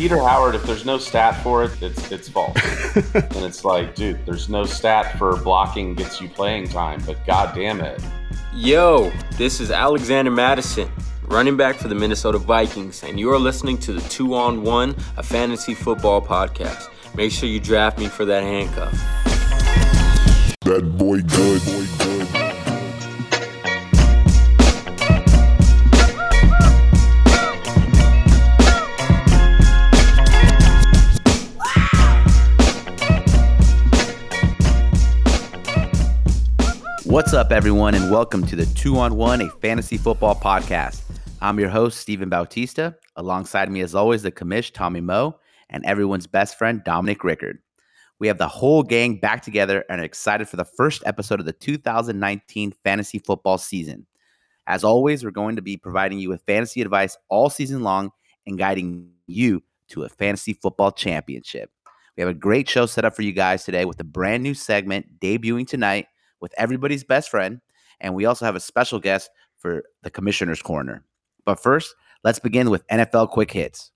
Peter Howard, if there's no stat for it, it's it's false. and it's like, dude, there's no stat for blocking gets you playing time, but god damn it. Yo, this is Alexander Mattison, running back for the Minnesota Vikings, and you are listening to the Two on One, a fantasy football podcast. Make sure you draft me for that handcuff. That boy good. Boy good. What's up, everyone, and welcome to the Two on One, a fantasy football podcast. I'm your host, Stephen Bautista. Alongside me, as always, the commish, Tommy Moe, and everyone's best friend, Dominic Rickard. We have the whole gang back together and excited for the first episode of the 2019 fantasy football season. As always, we're going to be providing you with fantasy advice all season long and guiding you to a fantasy football championship. We have a great show set up for you guys today with a brand new segment debuting tonight with everybody's best friend. And we also have a special guest for the Commissioner's Corner. But first, let's begin with NFL quick hits.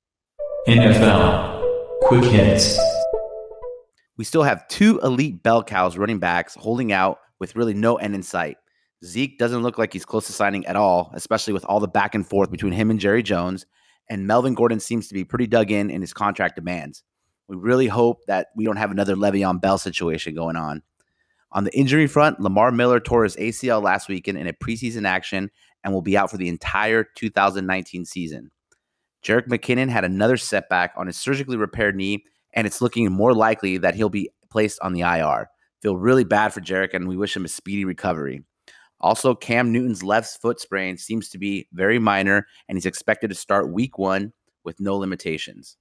NFL quick hits. We still have two elite bell cows running backs holding out with really no end in sight. Zeke doesn't look like he's close to signing at all, especially with all the back and forth between him and Jerry Jones. And Melvin Gordon seems to be pretty dug in in his contract demands. We really hope that we don't have another Le'Veon Bell situation going on. On the injury front, Lamar Miller tore his ACL last weekend in a preseason action and will be out for the entire 2019 season. Jerick McKinnon had another setback on his surgically repaired knee, and it's looking more likely that he'll be placed on the IR. Feel really bad for Jerick, and we wish him a speedy recovery. Also, Cam Newton's left foot sprain seems to be very minor, and he's expected to start week one with no limitations.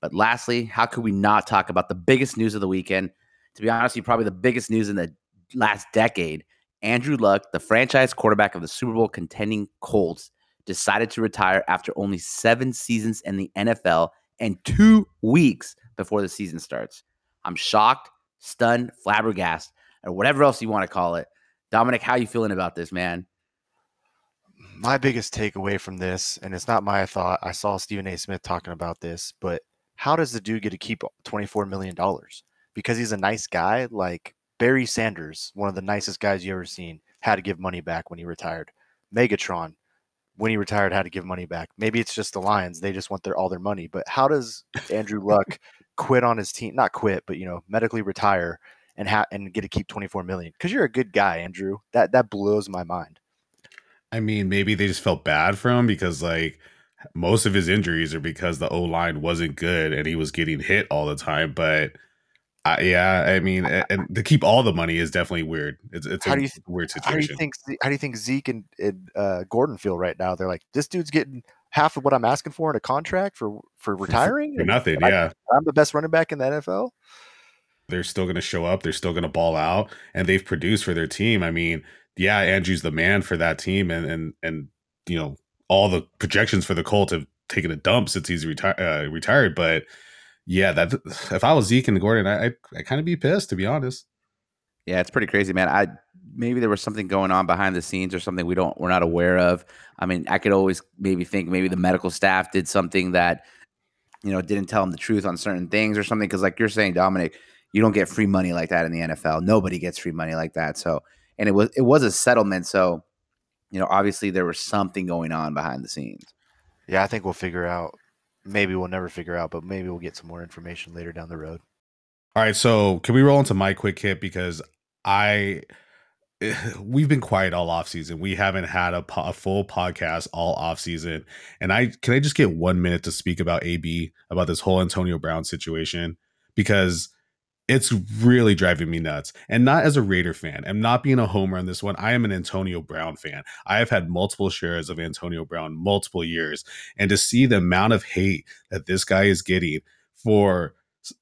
But lastly, how could we not talk about the biggest news of the weekend? To be honest, you probably the biggest news in the last decade. Andrew Luck, the franchise quarterback of the Super Bowl contending Colts, decided to retire after only seven seasons in the NFL and two weeks before the season starts. I'm shocked, stunned, flabbergasted, or whatever else you want to call it. Dominic, how you feeling about this, man? My biggest takeaway from this, and it's not my thought, I saw Stephen A. Smith talking about this, but how does the dude get to keep $24 million? Because he's a nice guy. Like Barry Sanders, one of the nicest guys you ever seen, had to give money back when he retired. Megatron, when he retired, had to give money back. Maybe it's just the Lions; they just want their all their money. But how does Andrew Luck quit on his team? Not quit, but you know, medically retire and ha- and get to keep twenty four million? Because you're a good guy, Andrew. That that blows my mind. I mean, maybe they just felt bad for him because like most of his injuries are because the O line wasn't good and he was getting hit all the time. But uh, yeah, I mean, and to keep all the money is definitely weird. It's it's how a do you, weird How do you think? How do you think Zeke and, and uh, Gordon feel right now? They're like, this dude's getting half of what I'm asking for in a contract for for retiring. For nothing, And yeah. I'm the best running back in the NFL. They're still going to show up. They're still going to ball out, and they've produced for their team. I mean, yeah, Andrew's the man for that team, and and and you know all the projections for the Colts have taken a dump since he's reti- uh, retired. But yeah, that if I was Zeke and Gordon, I I, I kind of be pissed to be honest. Yeah, it's pretty crazy, man. I maybe there was something going on behind the scenes or something we don't we're not aware of. I mean, I could always maybe think maybe the medical staff did something that you know didn't tell him the truth on certain things or something. Because like you're saying, Dominic, you don't get free money like that in the NFL. Nobody gets free money like that. So, and it was it was a settlement. So, you know, obviously there was something going on behind the scenes. Yeah, I think we'll figure out. Maybe we'll never figure out, but maybe we'll get some more information later down the road. All right, so can we roll into my quick hit because I we've been quiet all off season. We haven't had a, po- a full podcast all off season, and I can I just get one minute to speak about AB about this whole Antonio Brown situation because it's really driving me nuts. And not as a Raider fan, I'm not being a homer on this one. I am an Antonio Brown fan. I have had multiple shares of Antonio Brown multiple years, and to see the amount of hate that this guy is getting for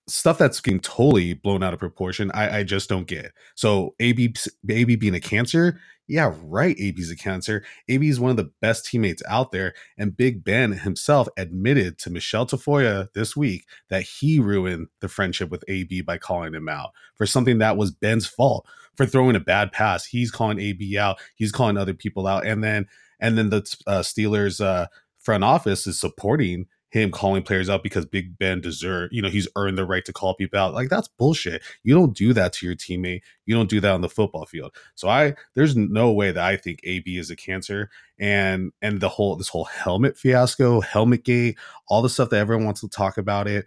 stuff that's getting totally blown out of proportion, I, I just don't get. So AB, AB being a cancer, yeah, right. AB's a cancer. AB is one of the best teammates out there, and Big Ben himself admitted to Michele Tafoya this week that he ruined the friendship with AB by calling him out for something that was Ben's fault for throwing a bad pass. He's calling AB out. He's calling other people out, and then and then the uh, Steelers uh, front office is supporting him calling players out because Big Ben deserve, you know, he's earned the right to call people out. Like that's bullshit. You don't do that to your teammate. You don't do that on the football field. So I there's no way that I think AB is a cancer and and the whole this whole helmet fiasco, helmet gate, all the stuff that everyone wants to talk about it.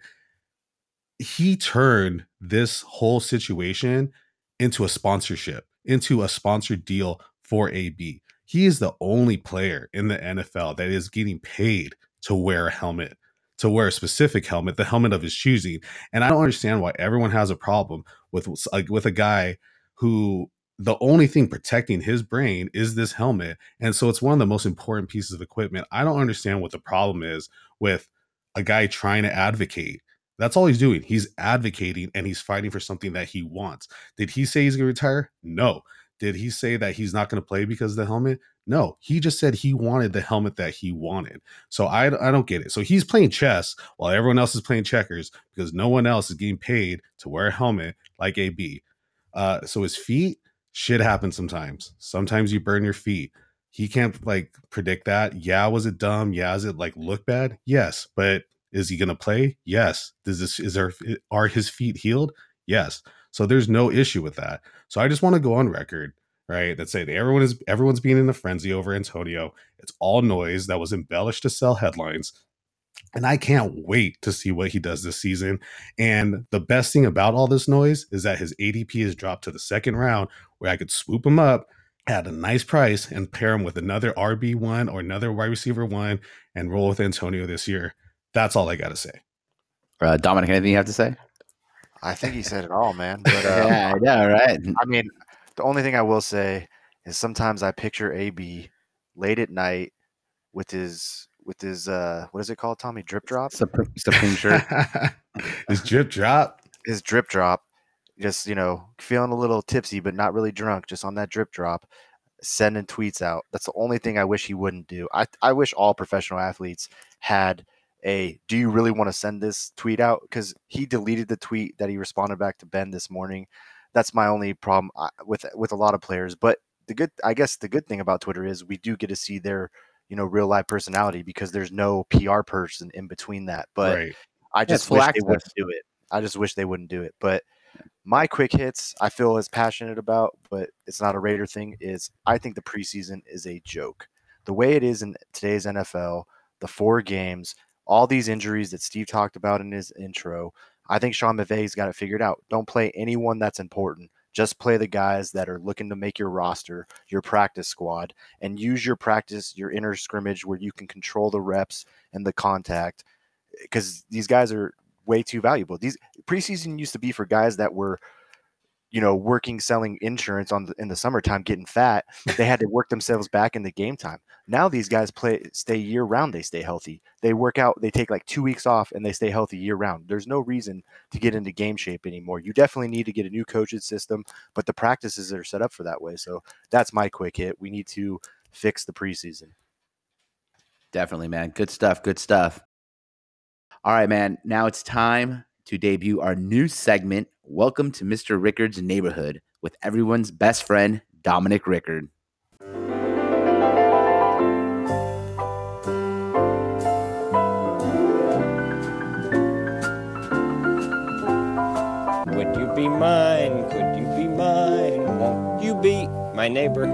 He turned this whole situation into a sponsorship, into a sponsored deal for AB. He is the only player in the NFL that is getting paid to wear a helmet, to wear a specific helmet, the helmet of his choosing. And I don't understand why everyone has a problem with like with a guy who the only thing protecting his brain is this helmet. And so it's one of the most important pieces of equipment. I don't understand what the problem is with a guy trying to advocate. That's all he's doing. He's advocating and he's fighting for something that he wants. Did he say he's going to retire? No. Did he say that he's not going to play because of the helmet? No, he just said he wanted the helmet that he wanted. So I, I don't get it. So he's playing chess while everyone else is playing checkers because no one else is getting paid to wear a helmet like AB. Uh, so his feet, shit happens sometimes. Sometimes you burn your feet. He can't like predict that. Yeah, was it dumb? Yeah, is it like look bad? Yes, but is he gonna play? Yes. Does this is there are his feet healed? Yes. So there's no issue with that. So I just want to go on record, right? That say everyone is everyone's being in a frenzy over Antonio. It's all noise that was embellished to sell headlines. And I can't wait to see what he does this season. And the best thing about all this noise is that his ADP is dropped to the second round where I could swoop him up at a nice price and pair him with another RB1 or another wide receiver one and roll with Antonio this year. That's all I got to say. Uh, Dominic, anything you have to say? I think he said it all, man. But uh, yeah, yeah, right. I mean, the only thing I will say is sometimes I picture AB late at night with his with his uh what is it called, Tommy? Drip drop? Supreme, Supreme shirt. His drip drop. His drip drop. Just, you know, feeling a little tipsy but not really drunk, just on that drip drop, sending tweets out. That's the only thing I wish he wouldn't do. I I wish all professional athletes had a do you really want to send this tweet out because he deleted the tweet that he responded back to ben this morning that's my only problem uh, with with a lot of players but the good i guess the good thing about twitter is we do get to see their you know real life personality because there's no pr person in between that but right. i just full wish access. they wouldn't do it i just wish they wouldn't do it but my quick hits i feel as passionate about but it's not a raider thing is i think the preseason is a joke the way it is in today's nfl the four games all these injuries that Steve talked about in his intro, I think Sean McVay's got it figured out. Don't play anyone that's important. Just play the guys that are looking to make your roster, your practice squad, and use your practice, your inner scrimmage where you can control the reps and the contact. Eh, because these guys are way too valuable. These preseason used to be for guys that were you know, working selling insurance on the, in the summertime, getting fat, they had to work themselves back in the game time. Now these guys play stay year round. They stay healthy. They work out. They take like two weeks off and they stay healthy year round. There's no reason to get into game shape anymore. You definitely need to get a new coaching system, but the practices are set up for that way. So that's my quick hit. We need to fix the preseason. Definitely, man. Good stuff. Good stuff. All right, man. Now it's time to debut our new segment. Welcome to Mr. Rickard's neighborhood with everyone's best friend, Dominic Rickard. Would you be mine? Could you be mine? Won't you be my neighbor?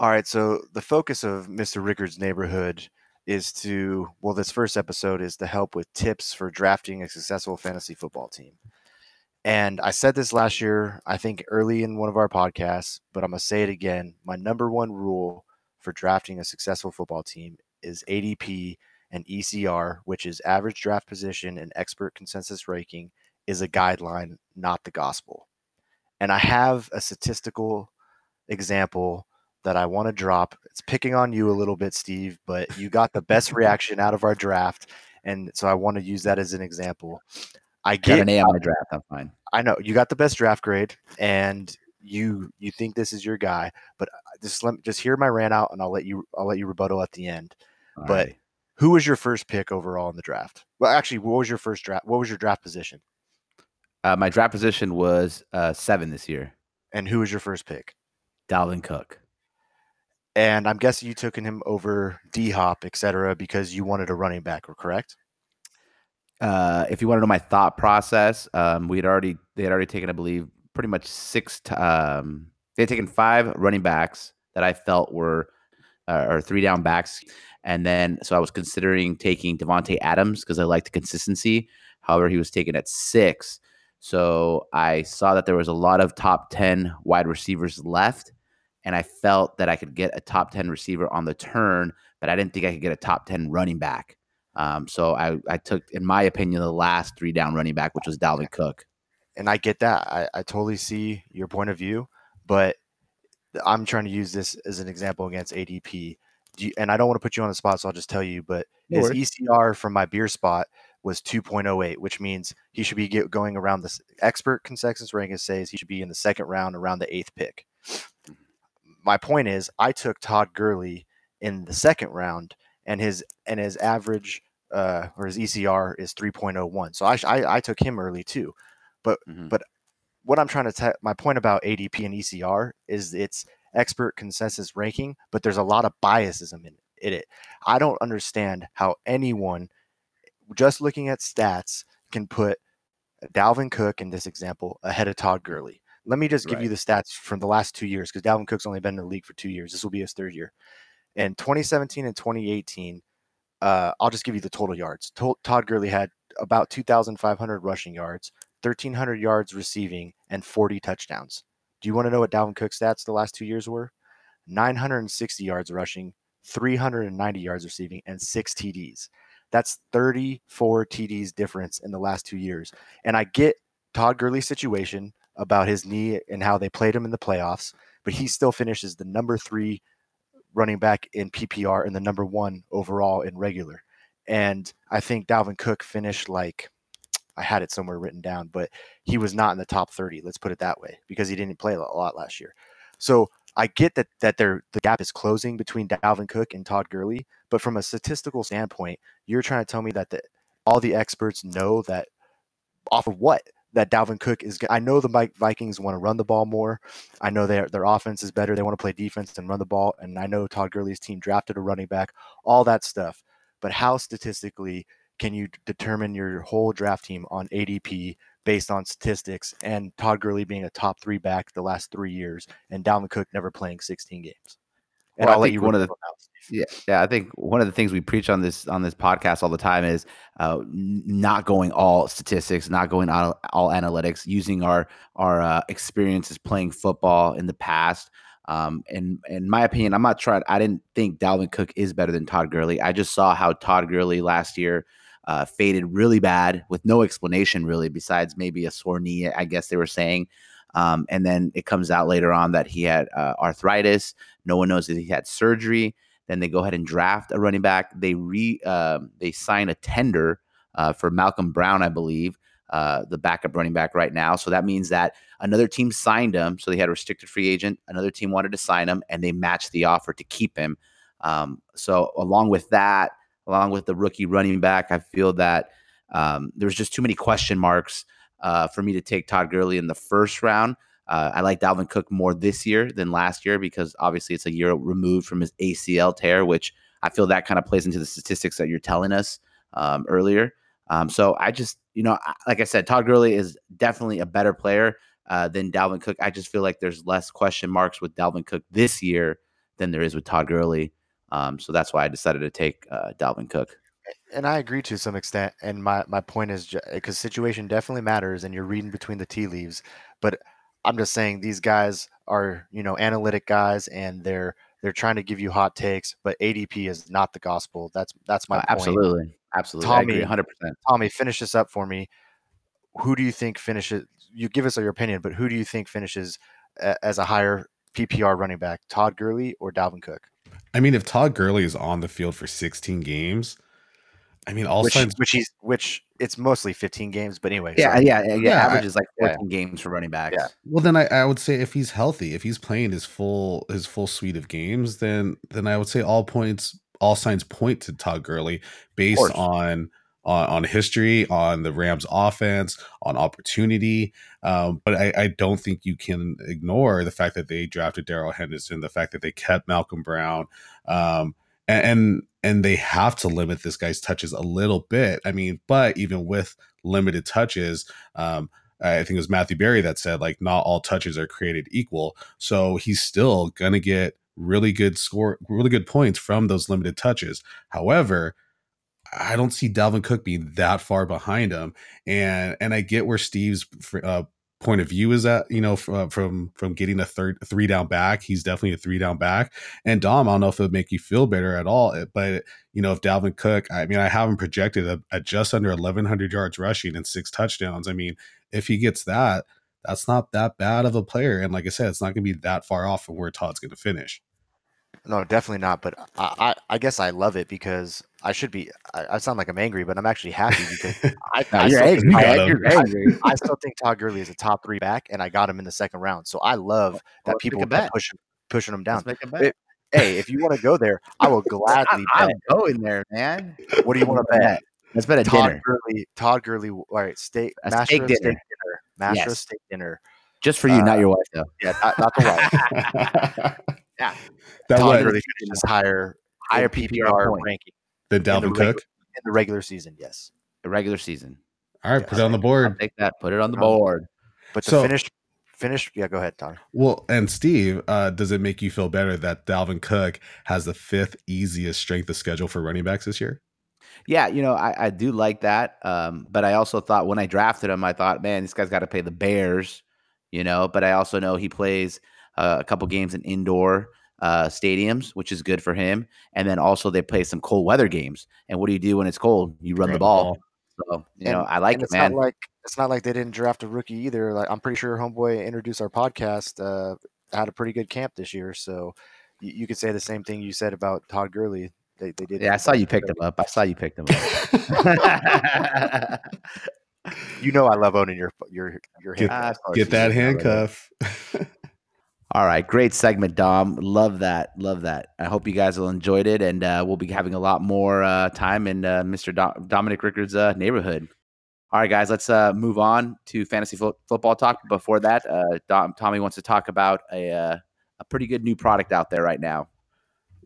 All right, so the focus of Mr. Rickard's neighborhood is to well, this first episode is to help with tips for drafting a successful fantasy football team. And I said this last year, I think early in one of our podcasts, but I'm gonna say it again. My number one rule for drafting a successful football team is ADP and ECR, which is average draft position and expert consensus ranking, is a guideline, not the gospel. And I have a statistical example that I want to drop. It's picking on you a little bit, Steve, but you got the best reaction out of our draft. And so I want to use that as an example. I Got get an A on my draft. I'm fine. I know you got the best draft grade and you you think this is your guy, but uh, just let just hear my rant out and I'll let you I'll let you rebuttal at the end. All but right. who was your first pick overall in the draft? Well, actually, what was your first draft? What was your draft position? uh, my draft position was uh, seven this year. And who was your first pick? Dalvin Cook. And I'm guessing you took him over D Hop, et cetera, because you wanted a running back, correct? Uh, if you want to know my thought process, um, we had already they had already taken, I believe, pretty much six. T- um, they had taken five running backs that I felt were uh, or three down backs, and then so I was considering taking Davante Adams because I liked the consistency. However, he was taken at six, so I saw that there was a lot of top ten wide receivers left, and I felt that I could get a top ten receiver on the turn, but I didn't think I could get a top ten running back. Um, so I, I took, in my opinion, the last three down running back, which was Dalvin Cook. And I get that. I, I totally see your point of view, but I'm trying to use this as an example against ADP. Do you, and I don't want to put you on the spot, so I'll just tell you, but No his worries. ECR from my beer spot was 2.08, which means he should be get, going around this expert consensus ranking says he should be in the second round around the eighth pick. My point is, I took Todd Gurley in the second round, and his and his average uh, or his ECR is 3.01. So I, I I took him early too, but Mhm. but what I'm trying to tell my point about ADP and ECR is it's expert consensus ranking, but there's a lot of biasism in, in it. I don't understand how anyone just looking at stats can put Dalvin Cook in this example ahead of Todd Gurley. Let me just give you the stats from the last two years because Dalvin Cook's only been in the league for two years. This will be his third year. In 2017 and 2018, uh, I'll just give you the total yards. To- Todd Gurley had about 2,500 rushing yards, 1,300 yards receiving, and 40 touchdowns. Do you want to know what Dalvin Cook's stats the last two years were? 960 yards rushing, 390 yards receiving, and six TDs. That's 34 TDs difference in the last two years. And I get Todd Gurley's situation about his knee and how they played him in the playoffs, but he still finishes the number three running back in PPR and the number one overall in regular. And I think Dalvin Cook finished like I had it somewhere written down, but he was not in the top 30. Let's put it that way because he didn't play a lot last year. So I get that that there the gap is closing between Dalvin Cook and Todd Gurley, but from a statistical standpoint, you're trying to tell me that the, all the experts know that off of what that Dalvin Cook is. I know the Vikings want to run the ball more. I know their their offense is better. They want to play defense and run the ball. And I know Todd Gurley's team drafted a running back. All that stuff. But how statistically can you determine your whole draft team on ADP based on statistics? And Todd Gurley being a top three back the last three years, and Dalvin Cook never playing 16 games. And Well, I I'll let you one of the- Steve. Yeah, yeah. I think one of the things we preach on this on this podcast all the time is uh, not going all statistics, not going all, all analytics, using our our uh, experiences playing football in the past. Um, and in my opinion, I'm not trying. I didn't think Dalvin Cook is better than Todd Gurley. I just saw how Todd Gurley last year uh, faded really bad with no explanation really, besides maybe a sore knee. I guess they were saying. Um, and then it comes out later on that he had uh, arthritis. No one knows that he had surgery. Then they go ahead and draft a running back. They re um they sign a tender uh, for Malcolm Brown, I believe, uh, the backup running back right now. So that means that another team signed him. So they had a restricted free agent. Another team wanted to sign him, and they matched the offer to keep him. Um, so along with that, along with the rookie running back, I feel that um, there's just too many question marks uh, for me to take Todd Gurley in the first round. Uh, I like Dalvin Cook more this year than last year because obviously it's a year removed from his ACL tear, which I feel that kind of plays into the statistics that you're telling us um, earlier. Um, so I just, you know, like I said, Todd Gurley is definitely a better player uh, than Dalvin Cook. I just feel like there's less question marks with Dalvin Cook this year than there is with Todd Gurley. Um, so that's why I decided to take uh, Dalvin Cook. and I agree to some extent. And my my point is because situation definitely matters, and you're reading between the tea leaves. But I'm just saying these guys are you know analytic guys, and they're they're trying to give you hot takes. But ADP is not the gospel. That's that's my Uh, point. absolutely, absolutely, I agree, Tommy- 100. percent Tommy, finish this up for me. Who do you think finishes? You give us your opinion, but who do you think finishes a, as a higher PPR running back, Todd Gurley or Dalvin Cook? I mean, if Todd Gurley is on the field for 16 games, I mean, all Which, signs. which he's which it's mostly 15 games, but anyway. Yeah, sorry. yeah, yeah, yeah. Yeah, Average is like yeah. 14 games for running backs. Yeah. Well, then I, I would say if he's healthy, if he's playing his full his full suite of games, then then I would say all points, all signs point to Todd Gurley based on on, on history, on the Rams offense, on opportunity. Um, but I, I, don't think you can ignore the fact that they drafted Darrell Henderson, the fact that they kept Malcolm Brown. Um, and, and and they have to limit this guy's touches a little bit. I mean, but even with limited touches, um, I think it was Matthew Berry that said like not all touches are created equal. So he's still gonna get really good score, really good points from those limited touches. However, I don't see Dalvin Cook being that far behind him, and and I get where Steve's uh, point of view is that You know, from from from getting a third three down back, he's definitely a three down back. And Dom, I don't know if it would make you feel better at all, eh, but you know, if Dalvin Cook, I mean, I have him projected at, at just under 1,100 yards rushing and six touchdowns. I mean, if he gets that, that's not that bad of a player. And like I said, it's not going to be that far off from where Todd's going to finish. No, definitely not. But I, I, I, guess I love it because I should be. I, I, sound like I'm angry, but I'm actually happy because I, no, you're, angry. I, you're angry. I, still think Todd Gurley is a top three back, and I got him in the second round. So I love that people are pushing pushing him down. It, hey, if you want to go there, I will gladly. I'm going there, man. What do you want to bet? Let's bet a Todd dinner. Gurley, Todd Gurley. All right, steak, a master steak dinner. steak dinner. Master of steak dinner. Just for you, Uh, not your wife, though. Yeah, not, not the wife. yeah. Todd That Gurley was finishes higher, Higher in PPR ranking the Dalvin regular- Cook. in the regular season. Yes, The regular season. All right, put it on the board. Take that. Put it on the board. but the So- finish, finish. Yeah, go ahead, Todd. Well, and Steve, uh, does it make you feel better that Dalvin Cook has the fifth easiest strength of schedule for running backs this year? Yeah, you know, I, I do like that. Um, but I also thought when I drafted him, I thought, man, this guy's got to pay the Bears, you know. But I also know he plays uh, a couple games in indoor uh, stadiums, which is good for him. And then also they play some cold weather games. And what do you do when it's cold? You run, Run the the ball. ball. So you know, I like it, it's man. Not like it's not like they didn't draft a rookie either. Like I'm pretty sure Homeboy introduced our podcast. Uh, had a pretty good camp this year, so you, you could say the same thing you said about Todd Gurley. They, they did. yeah, I saw you picked him up. I saw you picked him up. You know I love owning your your your Get- handcuffs. Ah, Get that did, brother. handcuff. All right, great segment, Dom. Love that. Love that. I hope you guys will enjoyed it, and uh, we'll be having a lot more uh, time in uh, Mr. Do- Dominic Rickard's uh, neighborhood. All right, guys, let's uh, move on to fantasy fo- football talk. Before that, uh, Dom- Tommy wants to talk about a a pretty good new product out there right now.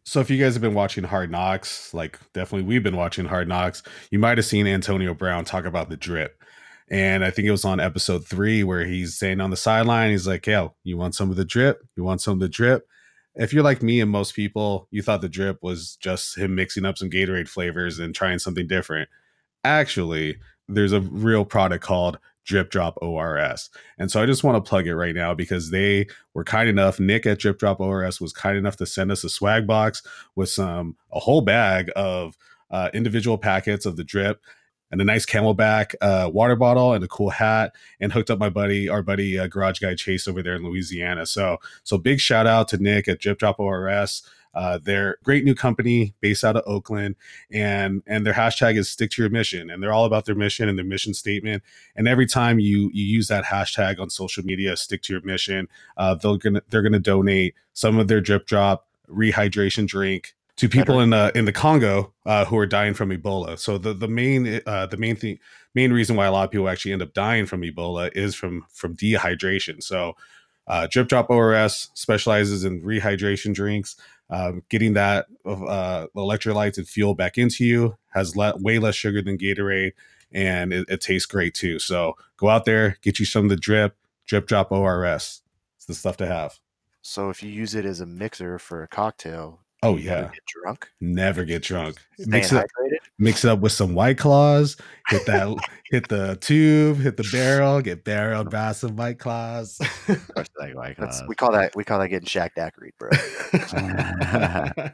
So if you guys have been watching Hard Knocks, like definitely we've been watching Hard Knocks, you might have seen Antonio Brown talk about the drip. And I think it was on episode three where he's saying on the sideline, he's like, Yo, you want some of the drip? You want some of the drip? If you're like me and most people, you thought the drip was just him mixing up some Gatorade flavors and trying something different. Actually, there's a real product called Drip Drop ORS. And so I just want to plug it right now because they were kind enough. Nick at Drip Drop ORS was kind enough to send us a swag box with some a whole bag of uh, individual packets of the drip and a nice CamelBak uh, water bottle and a cool hat and hooked up my buddy our buddy uh, garage guy chase over there in louisiana. So so big shout out to nick at drip drop ors uh, they're great new company based out of oakland and and their hashtag is stick to your mission and they're all about their mission and their mission statement. And every time you you use that hashtag on social media stick to your mission uh, they're gonna they're gonna donate some of their drip drop rehydration drink to people in the in the Congo uh, who are dying from Ebola. So the the main uh, the main thing main reason why a lot of people actually end up dying from Ebola is from from dehydration. So uh, Drip Drop ORS specializes in rehydration drinks. Um, getting that uh, electrolytes and fuel back into you has le- way less sugar than Gatorade, and it, it tastes great too. So go out there, get you some of the drip, Drip Drop ORS. It's the stuff to have. So if you use it as a mixer for a cocktail, Oh you never yeah, get drunk. never get drunk. Staying Mix it, hydrated. mix it up with some white claws. Hit that, hit the tube, hit the barrel, get barreled by some white claws. That's, we call that we call that getting Shaq Daiquiri, bro.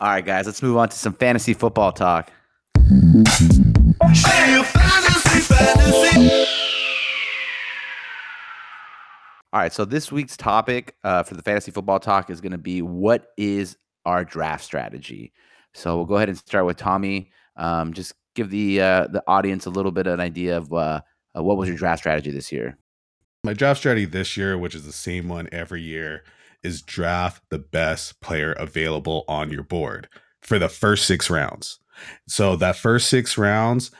All right, guys, let's move on to some fantasy football talk. All right, so this week's topic uh, for the fantasy football talk is going to be what is our draft strategy. So we'll go ahead and start with Tommy. Um, just give the uh, the audience a little bit of an idea of uh, what was your draft strategy this year. My draft strategy this year, which is the same one every year, is draft the best player available on your board for the first six rounds. So that first six rounds,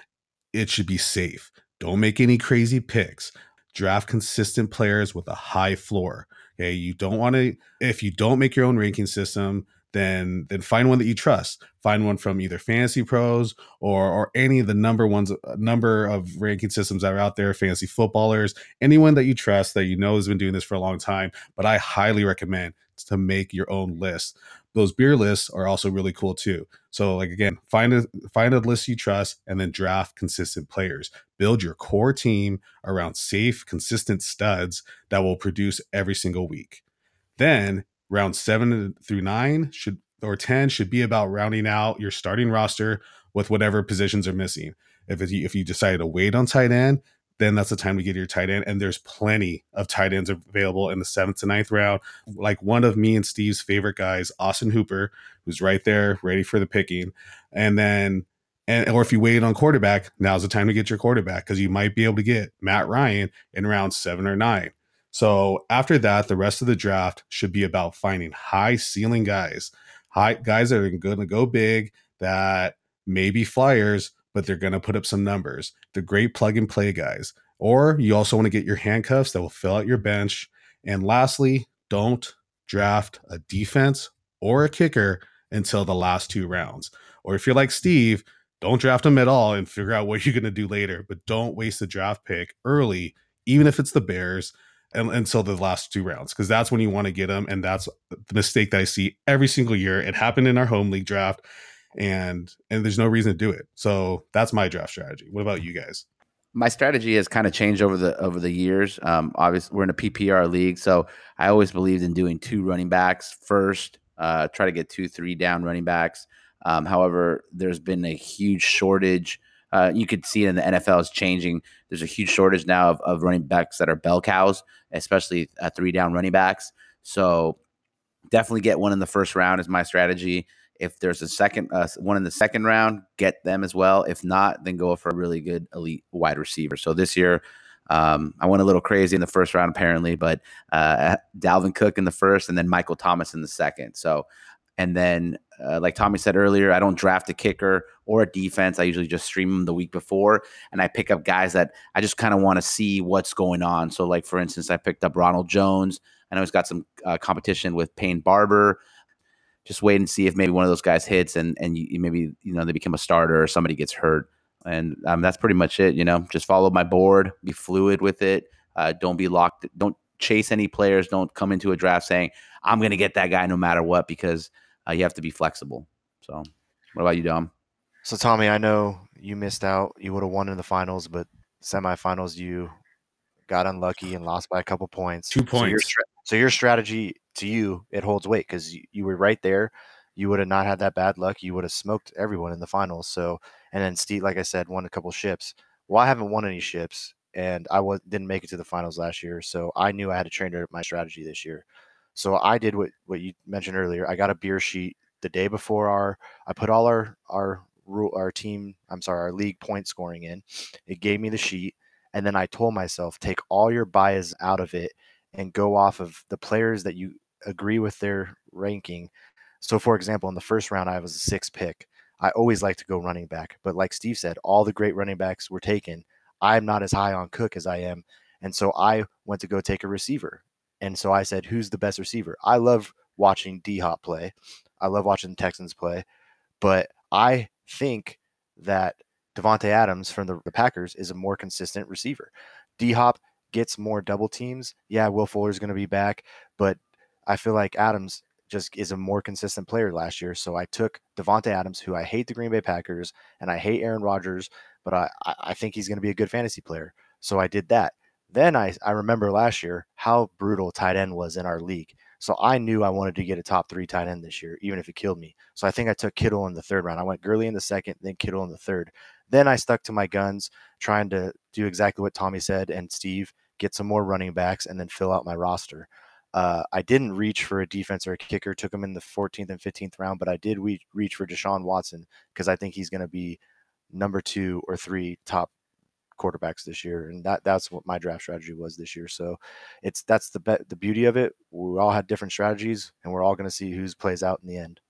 it should be safe. Don't make any crazy picks. Draft consistent players with a high floor. Okay. You don't want to, if you don't make your own ranking system, then then find one that you trust. Find one from either Fantasy Pros or or any of the number ones uh, number of ranking systems that are out there, fantasy footballers, anyone that you trust that you know has been doing this for a long time. But I highly recommend to make your own list. Those beer lists are also really cool too. So like again, find a find a list you trust and then draft consistent players. Build your core team around safe, consistent studs that will produce every single week. Then round seven through nine should or 10 should be about rounding out your starting roster with whatever positions are missing. If it, if you decide to wait on tight end, then that's the time to get your tight end. And there's plenty of tight ends available in the seventh to ninth round. Like one of me and Steve's favorite guys, Austin Hooper, who's right there, ready for the picking. And then, and or if you wait on quarterback, now's the time to get your quarterback because you might be able to get Matt Ryan in round seven or nine. So after that, the rest of the draft should be about finding high ceiling guys, high guys that are going to go big, that may be flyers, but they're going to put up some numbers. The great plug and play guys. Or you also want to get your handcuffs that will fill out your bench. And lastly, don't draft a defense or a kicker until the last two rounds. Or if you're like Steve, don't draft them at all and figure out what you're going to do later. But don't waste the draft pick early, even if it's the Bears and, until the last two rounds because that's when you want to get them and that's the mistake that i see every single year it happened in our home league draft and and there's no reason to do it so that's my draft strategy what about you guys my strategy has kind of changed over the over the years um obviously we're in a ppr league so i always believed in doing two running backs first uh try to get two three down running backs um, however there's been a huge shortage uh, you could see it in the NFL is changing. There's a huge shortage now of, of running backs that are bell cows, especially uh, three down running backs. So definitely get one in the first round is my strategy. If there's a second uh, one in the second round, get them as well. If not, then go for a really good elite wide receiver. So this year, um, I went a little crazy in the first round apparently, but uh, Dalvin Cook in the first, and then Michael Thomas in the second. So and then, uh, like Tommy said earlier, I don't draft a kicker or a defense. I usually just stream them the week before, and I pick up guys that I just kind of want to see what's going on. So, like for instance, I picked up Ronald Jones. I know he's got some uh, competition with Peyton Barber. Just wait and see if maybe one of those guys hits, and and you, maybe you know they become a starter or somebody gets hurt, and um, that's pretty much it. You know, just follow my board, be fluid with it. Uh, don't be locked. Don't chase any players. Don't come into a draft saying I'm going to get that guy no matter what because uh, you have to be flexible. So, what about you, Dom? So, Tommy, I know you missed out. You would have won in the finals, but semifinals you got unlucky and lost by a couple points. Two points. So your, so your strategy to you it holds weight because you, you were right there. You would have not had that bad luck. You would have smoked everyone in the finals. So, and then Steve, like I said, won a couple ships. Well, I haven't won any ships, and I was didn't make it to the finals last year. So I knew I had to train my strategy this year. So I did what what you mentioned earlier. I got a beer sheet the day before our. I put all our our rule our team. I'm sorry, our league point scoring in. It gave me the sheet, and then I told myself take all your bias out of it and go off of the players that you agree with their ranking. So, for example, in the first round, I was a six pick. I always like to go running back, but like Steve said, all the great running backs were taken. I'm not as high on Cook as I am, and so I went to go take a receiver. And so I said, who's the best receiver? I love watching D Hop play. I love watching the Texans play. But I think that Davante Adams from the, the Packers is a more consistent receiver. D Hop gets more double teams. Yeah, Will Fuller's going to be back, but I feel like Adams just is a more consistent player last year. So I took Davante Adams, who I hate the Green Bay Packers and I hate Aaron Rodgers, but I, I think he's going to be a good fantasy player. So I did that. Then I, I remember last year how brutal tight end was in our league. So I knew I wanted to get a top three tight end this year, even if it killed me. So I think I took Kittle in the third round. I went Gurley in the second, then Kittle in the third. Then I stuck to my guns, trying to do exactly what Tommy said and Steve get some more running backs and then fill out my roster. Uh, I didn't reach for a defense or a kicker, took him in the 14th and 15th round, but I did re- reach for Deshaun Watson because I think he's going to be number two or three top quarterbacks this year, and that that's what my draft strategy was this year. So it's that's the be- the beauty of it. We all had different strategies, and we're all going to see whose plays out in the end.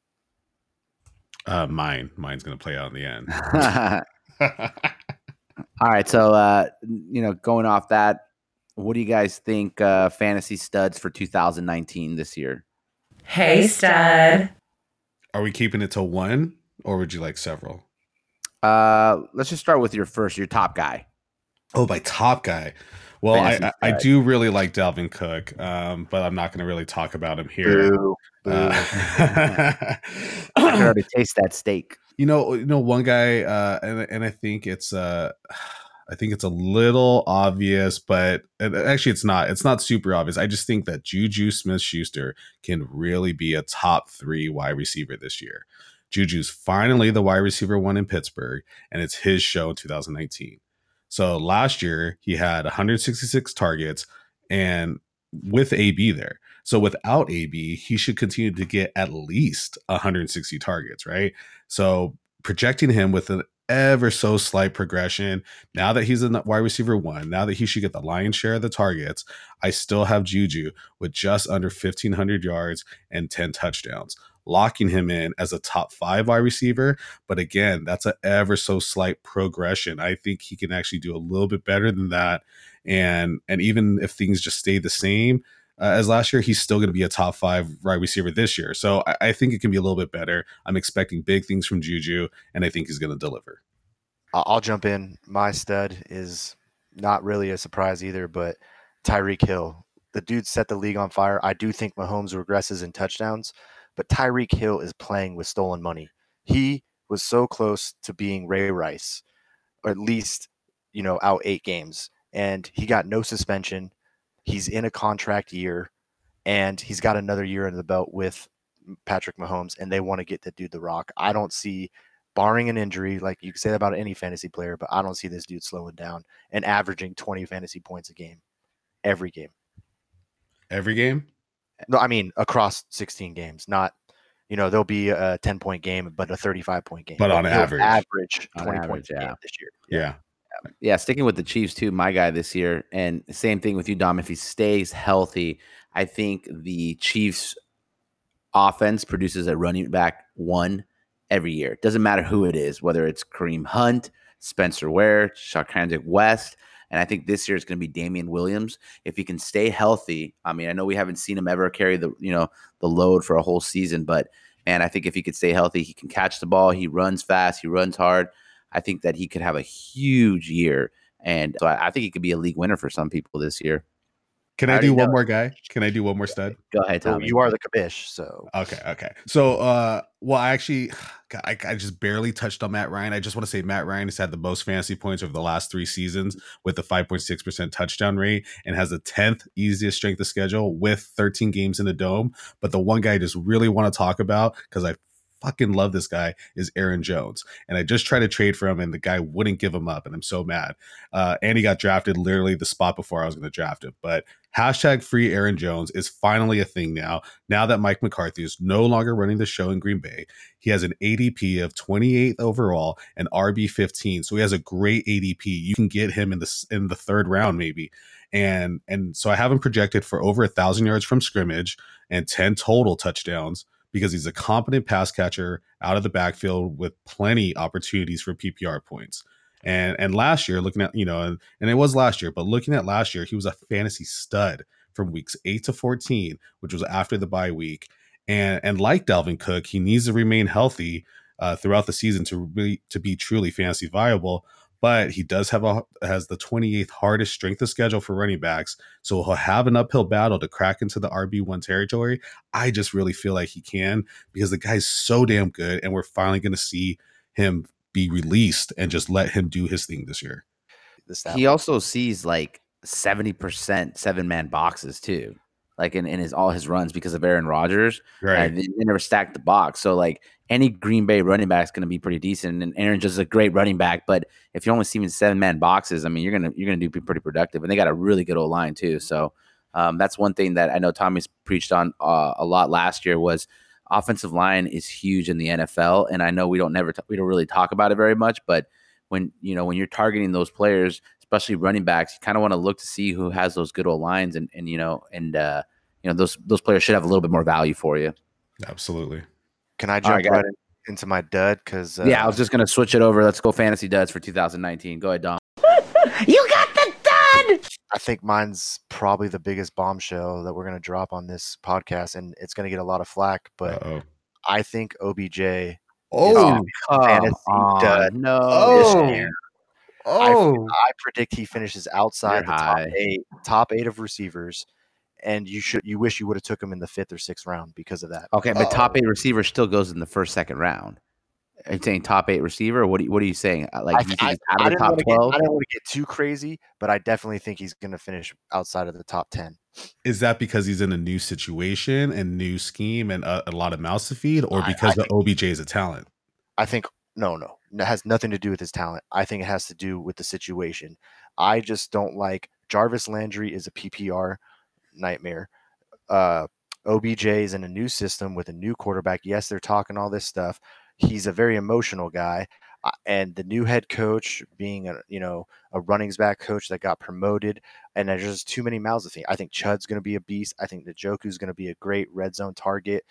Uh, mine, mine's gonna play out in the end. All right, so uh, you know, going off that, what do you guys think uh, fantasy studs for 2019 this year? Hey, stud. Are we keeping it to one, or would you like several? Uh, let's just start with your first, your top guy. Oh, my top guy. Well, I, Fantasy I, I stud. do really like Dalvin Cook, um, but I'm not going to really talk about him here. Boo, boo. Uh, I can already taste that steak. You know, you know, one guy, uh, and and I think it's, uh, I think it's a little obvious, but actually, it's not. It's not super obvious. I just think that Juju Smith Schuster can really be a top three wide receiver this year. Juju's finally the wide receiver one in Pittsburgh, and it's his show in 2019. So last year he had 166 targets, and with AB there. So without AB, he should continue to get at least 160 targets, right? So projecting him with an ever so slight progression. Now that he's in wide receiver one, now that he should get the lion's share of the targets, I still have Juju with just under 1,500 yards and 10 touchdowns, locking him in as a top five wide receiver. But again, that's an ever so slight progression. I think he can actually do a little bit better than that. And and even if things just stay the same, uh, as last year, he's still going to be a top five wide receiver this year. So I, I think it can be a little bit better. I'm expecting big things from Juju, and I think he's going to deliver. I'll jump in. My stud is not really a surprise either, but Tyreek Hill. The dude set the league on fire. I do think Mahomes regresses in touchdowns, but Tyreek Hill is playing with stolen money. He was so close to being Ray Rice, or at least, you know, out eight games. And he got no suspension. He's in a contract year, and he's got another year under the belt with Patrick Mahomes, and they want to get the dude the rock. I don't see barring an injury, like you can say that about any fantasy player, but I don't see this dude slowing down and averaging 20 fantasy points a game every game. Every game, No, I mean across 16 games, not you know there'll be a 10 point game, but a 35 point game. But on he'll average. average On 20 average, points a yeah. game this year. yeah. Yeah, sticking with the Chiefs too, my guy this year, and same thing with you, Dom. If he stays healthy, I think the Chiefs' offense produces a running back one every year. Doesn't matter who it is, whether it's Kareem Hunt, Spencer Ware, Charcandrick West, and I think this year it's going to be Damien Williams. If he can stay healthy, I mean, I know we haven't seen him ever carry the you know the load for a whole season, but man, I think if he could stay healthy, he can catch the ball. He runs fast. He runs hard. I think that he could have a huge year. And so I, I think he could be a league winner for some people this year. Can I I, do one know. more guy? Can I do one more stud? Go ahead, So Tommy. you are the commish, so Okay, okay. So, uh, well, I actually, God, I, I just barely touched on Matt Ryan. I just want to say Matt Ryan has had the most fantasy points over the last three seasons with a 5.6% touchdown rate and has the 10th easiest strength of schedule with 13 games in the dome. But the one guy I just really want to talk about because I fucking love this guy is Aaron Jones. And I just tried to trade for him and the guy wouldn't give him up. And I'm so mad. Uh, and he got drafted literally the spot before I was going to draft him. But hashtag free Aaron Jones is finally a thing now. Now that Mike McCarthy is no longer running the show in Green Bay, he has an ADP of 28th overall and RB 15. So he has a great ADP. You can get him in the in the third round maybe. And and so I have him projected for over a thousand yards from scrimmage and 10 total touchdowns because he's a competent pass catcher out of the backfield with plenty opportunities for PPR points. And and last year, looking at you know, and, and it was last year, but looking at last year, he was a fantasy stud from weeks eight to fourteen, which was after the bye week. And and like Dalvin Cook, he needs to remain healthy uh, throughout the season to really to be truly fantasy viable. But he does have a has the 28th hardest strength of schedule for running backs, so he'll have an uphill battle to crack into the RB one territory. I just really feel like he can because the guy's so damn good, and we're finally going to see him be released and just let him do his thing this year. he also sees like 70% seven man boxes too, like in, in his all his runs because of Aaron Rodgers. Right. Uh, they, they never stacked the box. So like any Green Bay running back is going to be pretty decent. And Aaron's just a great running back. But if you're only seeing seven man boxes, I mean, you're gonna you're gonna do be pretty productive. And they got a really good old line too. So um, that's one thing that I know Tommy's preached on uh, a lot last year was offensive line is huge in the NFL. And I know we don't never t- we don't really talk about it very much, but when you know when you're targeting those players, especially running backs, you kind of want to look to see who has those good old lines, and and you know and uh, you know those those players should have a little bit more value for you. Absolutely. Can I jump right, right into my dud because uh, yeah, I was just gonna switch it over. Let's go fantasy duds for 2019. Go ahead, Dom. You got the dud! I think mine's probably the biggest bombshell that we're going to drop on this podcast, and it's going to get a lot of flack. But Uh-oh. I think OBJ Oh, fantasy on, dud no. This Oh. year. oh, I predict he finishes outside You're the top eight, top eight of receivers, and you should you wish you would have took him in the fifth or sixth round because of that. Okay, but top Oh. eight receiver still goes in the first, second round. Are you saying top eight receiver? What? Are you, what are you saying? Uh, Like, I, you think I- he's I out of the didn't top twelve? I don't want to get too crazy, but I definitely think he's going to finish outside of the top ten. is that because he's in a new situation and new scheme and a, a lot of mouths to feed, or I- because I the OBJ is a talent? I think no, no, it has nothing to do with his talent. I think it has to do with the situation. I just don't like Jarvis Landry is a PPR nightmare. Uh, OBJ is in a new system with a new quarterback. Yes, they're talking all this stuff. He's a very emotional guy, uh, and the new head coach being a you know a runnings back coach that got promoted, and there's just too many mouths to feed. I think Chubb's going to be a beast. I think Njoku's going to be a great red zone target.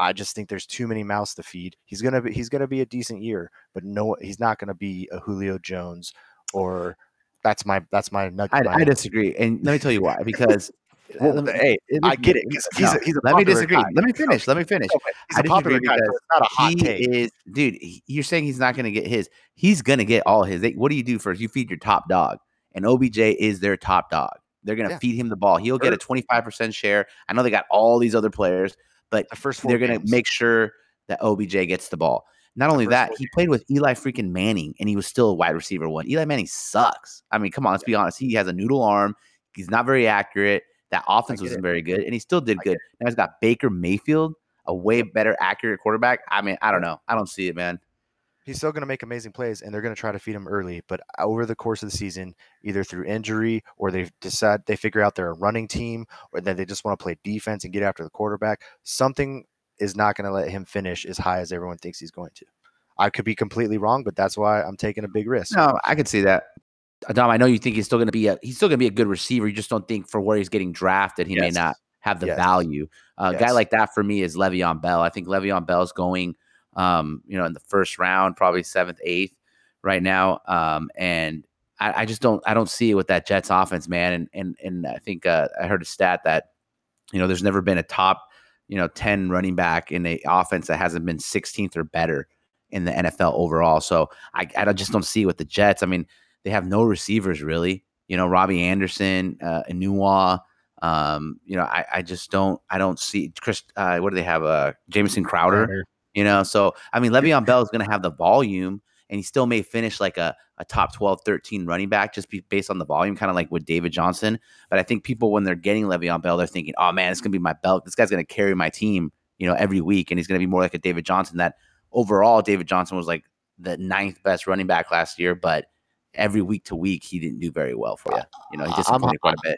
I just think there's too many mouths to feed. He's gonna be he's gonna be a decent year, but no, he's not gonna be a Julio Jones or that's my that's my nug. I, I disagree, and let me tell you why. Because Well, me- hey, I get it. he's a- he's a let me disagree. guy. Let me finish. Let me finish. No, but he's I a popular guy, so not a hot he take. is, dude. he- You're saying he's not going to get his. He's going to get all his. They, what do you do first? You feed your top dog, and OBJ is their top dog. They're going to Yeah. feed him the ball. He'll get a 25 percent share. I know they got all these other players, but The first they're going to make sure that OBJ gets the ball. Not only that, he played with Eli freaking Manning, and he was still a wide receiver one. Eli Manning sucks. I mean, come on, let's be honest. He has a noodle arm. He's not very accurate. That offense wasn't it. very good, and he still did I good. Now he's got Baker Mayfield, a way better accurate quarterback. I mean, I don't know. I don't see it, man. He's still going to make amazing plays and they're going to try to feed him early but over the course of the season either through injury or they decide they figure out they're a running team or that they just want to play defense and get after the quarterback something is not going to let him finish as high as everyone thinks he's going to i could be completely wrong but that's why i'm taking a big risk No, I could see that. Uh, Adam, I know you think he's still going to be a he's still going to be a good receiver. You just don't think for where he's getting drafted, he may not have the Yes. value. A guy Yes. like that for me is Le'Veon Bell. I think Le'Veon Bell's going, um, you know, in the first round, probably seventh, eighth, right now. Um, and I, I just don't I don't see it with that Jets offense, man. And and and I think uh, I heard a stat that you know there's never been a top you know 10 running back in a offense that hasn't been 16th or better in the NFL overall. So I, I just don't see it with the Jets. I mean, they have no receivers really. You know, Robbie Anderson, uh, Enunwa. Um, you know, I, I just don't I don't see Chris. Uh, what do they have? Uh, Jamison Crowder. You know, so I mean, Le'Veon Bell is going to have the volume, and he still may finish like a, a top 12, 13 running back just be based on the volume, kind of like with David Johnson. But I think people, when they're getting Le'Veon Bell, they're thinking, oh man, it's going to be my belt. This guy's going to carry my team, you know, every week, and he's going to be more like a David Johnson. That overall, David Johnson was like the ninth best running back last year, but every week to week, he didn't do very well for you. You know, he I'm- disappointed quite a bit.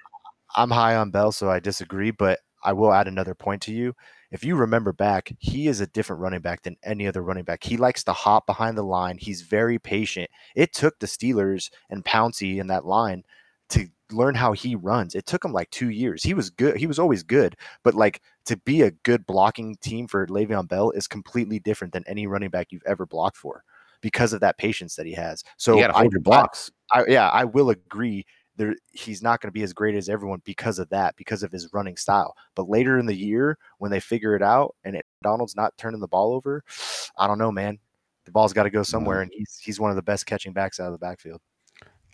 I'm high on Bell, so I disagree, but I will add another point to you. If you remember back, he is a different running back than any other running back. He likes to hop behind the line. He's very patient. It took the Steelers and Pouncey in that line to learn how he runs. It took him like two years. He was good. He was always good, but like to be a good blocking team for Le'Veon Bell is completely different than any running back you've ever blocked for because of that patience that he has. So you got to I- your blocks. I, yeah, I will agree. There, he's not going to be as great as everyone because of that, because of his running style. But later in the year, when they figure it out, and it, Darnold's not turning the ball over, I don't know, man. The ball's got to go somewhere, and he's he's one of the best catching backs out of the backfield.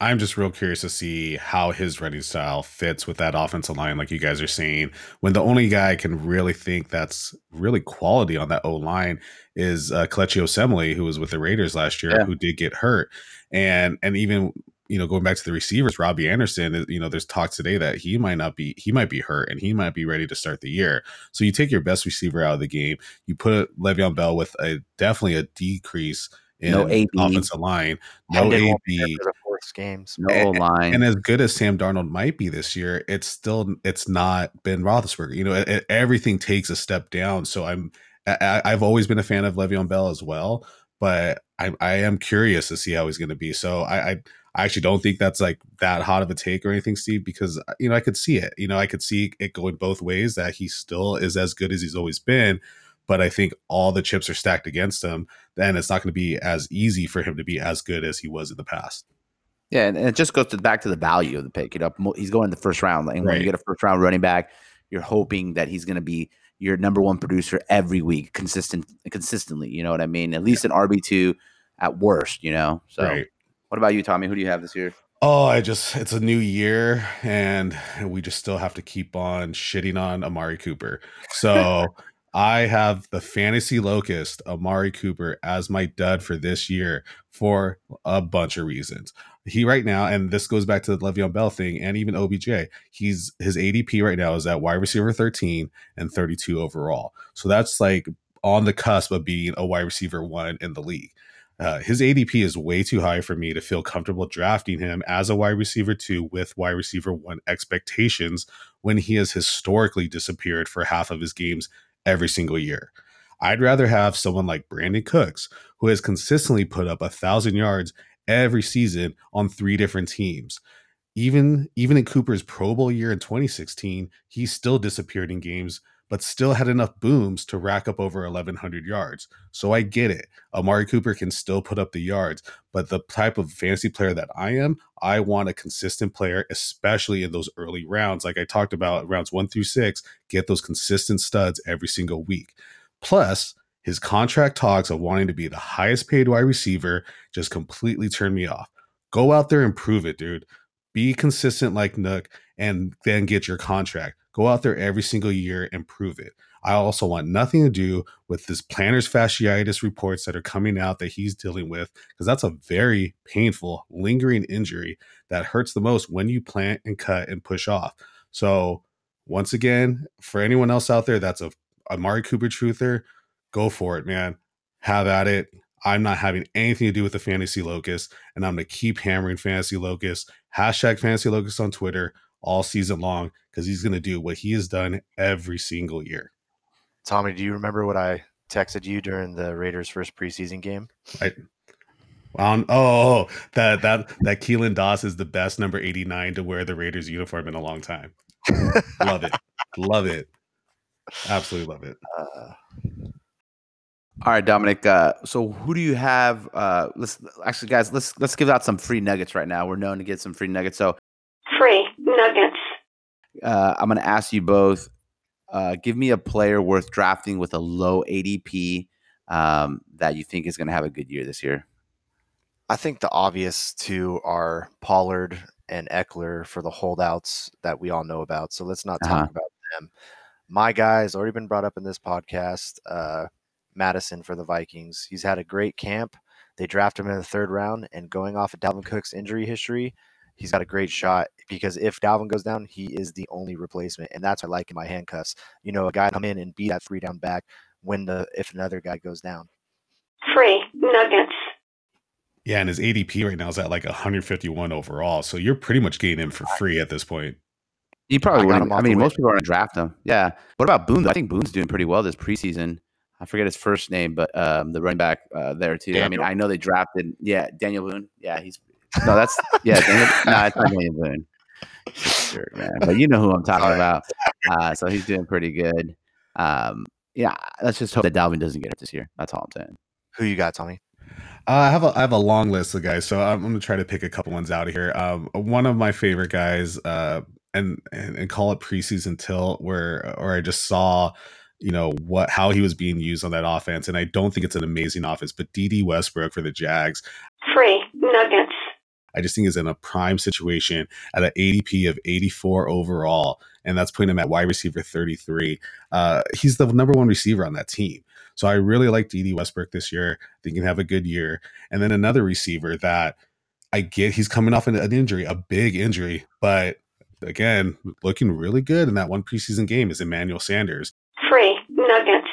I'm just real curious to see how his running style fits with that offensive line, like you guys are saying. When the only guy I can really think that's really quality on that O line is uh, Kelechi Osemele, who was with the Raiders last year, Yeah. who did get hurt, and and even you know going back to the receivers, Robbie Anderson, uh, you know, there's talk today that he might not be, he might be hurt, and he might be ready to start the year. So you take your best receiver out of the game, you put a Le'Veon Bell with a definitely a decrease in No AB. offensive line, no Herndon won't be there AB. fourth games. No line. And as good as Sam Darnold might be this year, it's still it's not Ben Roethlisberger. You know, it, it- everything takes a step down. So I'm I, I've always been a fan of Le'Veon Bell as well, but I, I am curious to see how he's going to be. So I, I I actually don't think that's like that hot of a take or anything, Steve, because uh, you know I could see it. You know, I could see it going both ways that he still is as good as he's always been. but I think all the chips are stacked against him. Then it's not going to be as easy for him to be as good as he was in the past. Yeah, and, it just goes to back to the value of the pick. You know, he's going in the first round, and when Right. you get a first round running back, you're hoping that he's going to be your number one producer every week, consistent, consistently. You know what I mean? At least an RB two, at worst. You know. So, Right. What about you, Tommy? Who do you have this year? Oh, I just it's a new year and we just still have to keep on shitting on Amari Cooper. So I have the fantasy locust Amari Cooper as my dud for this year for a bunch of reasons. He right now, and this goes back to the Le'Veon Bell thing and even OBJ. He's his ADP right now is at wide receiver 13 and 32 overall. So that's like on the cusp of being a wide receiver one in the league. Uh, his ADP is way too high for me to feel comfortable drafting him as a wide receiver two with wide receiver one expectations when he has historically disappeared for half of his games every single year. I'd rather have someone like Brandin Cooks, who has consistently put up a thousand yards every season on three different teams. Even even in Cooper's Pro Bowl year in 2016, he still disappeared in games, but still had enough booms to rack up over 1,100 yards. So I get it. Amari Cooper can still put up the yards, but the type of fantasy player that I am, I want a consistent player, especially in those early rounds. Like I talked about, rounds one through six, get those consistent studs every single week. Plus, his contract talks of wanting to be the highest paid wide receiver just completely turned me off. Go out there and prove it, dude. Be consistent like Nuk and then get your contract. Go out there every single year and prove it. I also want nothing to do with this plantar's fasciitis reports that are coming out that he's dealing with because that's a very painful, lingering injury that hurts the most when you plant and cut and push off. So, once again, for anyone else out there that's a Amari Cooper truther, go for it, man. Have at it. I'm not having anything to do with the fantasy locust, and I'm gonna keep hammering fantasy locust. Hashtag fantasy locust on Twitter all season long because he's gonna do what he has done every single year. Tommy, do you remember what I texted you during the Raiders' first preseason game? I, um, oh, that that that Keelan Doss is the best number 89 to wear the Raiders uniform in a long time. love it, love it, absolutely love it. Uh, All right, Dominic. Uh, so who do you have? Uh, let's actually, guys, let's let's give out some free nuggets right now. We're known to get some free nuggets. So Free nuggets. uh, I'm going to ask you both. Uh, give me a player worth drafting with a low ADP um, that you think is going to have a good year this year. I think the obvious two are Pollard and Ekeler for the holdouts that we all know about. So let's not talk Uh-huh. about them. My guy has already been brought up in this podcast. Uh, Mattison for the Vikings. He's had a great camp. They drafted him in the third round, and going off of Dalvin Cook's injury history, he's got a great shot because if Dalvin goes down, he is the only replacement, and that's what I like in my handcuffs. You know, a guy come in and be that three down back when the if another guy goes down. Free nuggets. Yeah, and his ADP right now is at like 151 overall, so you're pretty much getting him for free at this point. You probably I got wouldn't. him I off the mean, most people are going to draft him. Yeah. What about Boone? I think Boone's doing pretty well this preseason. I forget his first name, but um, the running back uh, there too. I mean, I know they drafted. Yeah, Daniel Boone. Yeah, he's no, that's yeah. Daniel, no, it's not Daniel Boone. Sure, man. But you know who I'm talking Sorry. about. Uh, so he's doing pretty good. Um, yeah, let's just hope that Dalvin doesn't get it this year. That's all I'm saying. Who you got, Tommy? Uh, I have a I have a long list of guys, so I'm, I'm gonna try to pick a couple ones out of here. Um, one of my favorite guys, uh, and, and and call it preseason tilt, where or I just saw, you know what how he was being used on that offense, and I don't think it's an amazing offense, but Dede Westbrook for the Jags, Free nuggets. I just think is in a prime situation at an ADP of 84 overall, and that's putting him at wide receiver 33. Uh, he's the number one receiver on that team. So I really like Dede Westbrook this year. I think he can have a good year. And then another receiver that I get he's coming off an, an injury, a big injury, but again, looking really good in that one preseason game is Emmanuel Sanders. Free nuggets.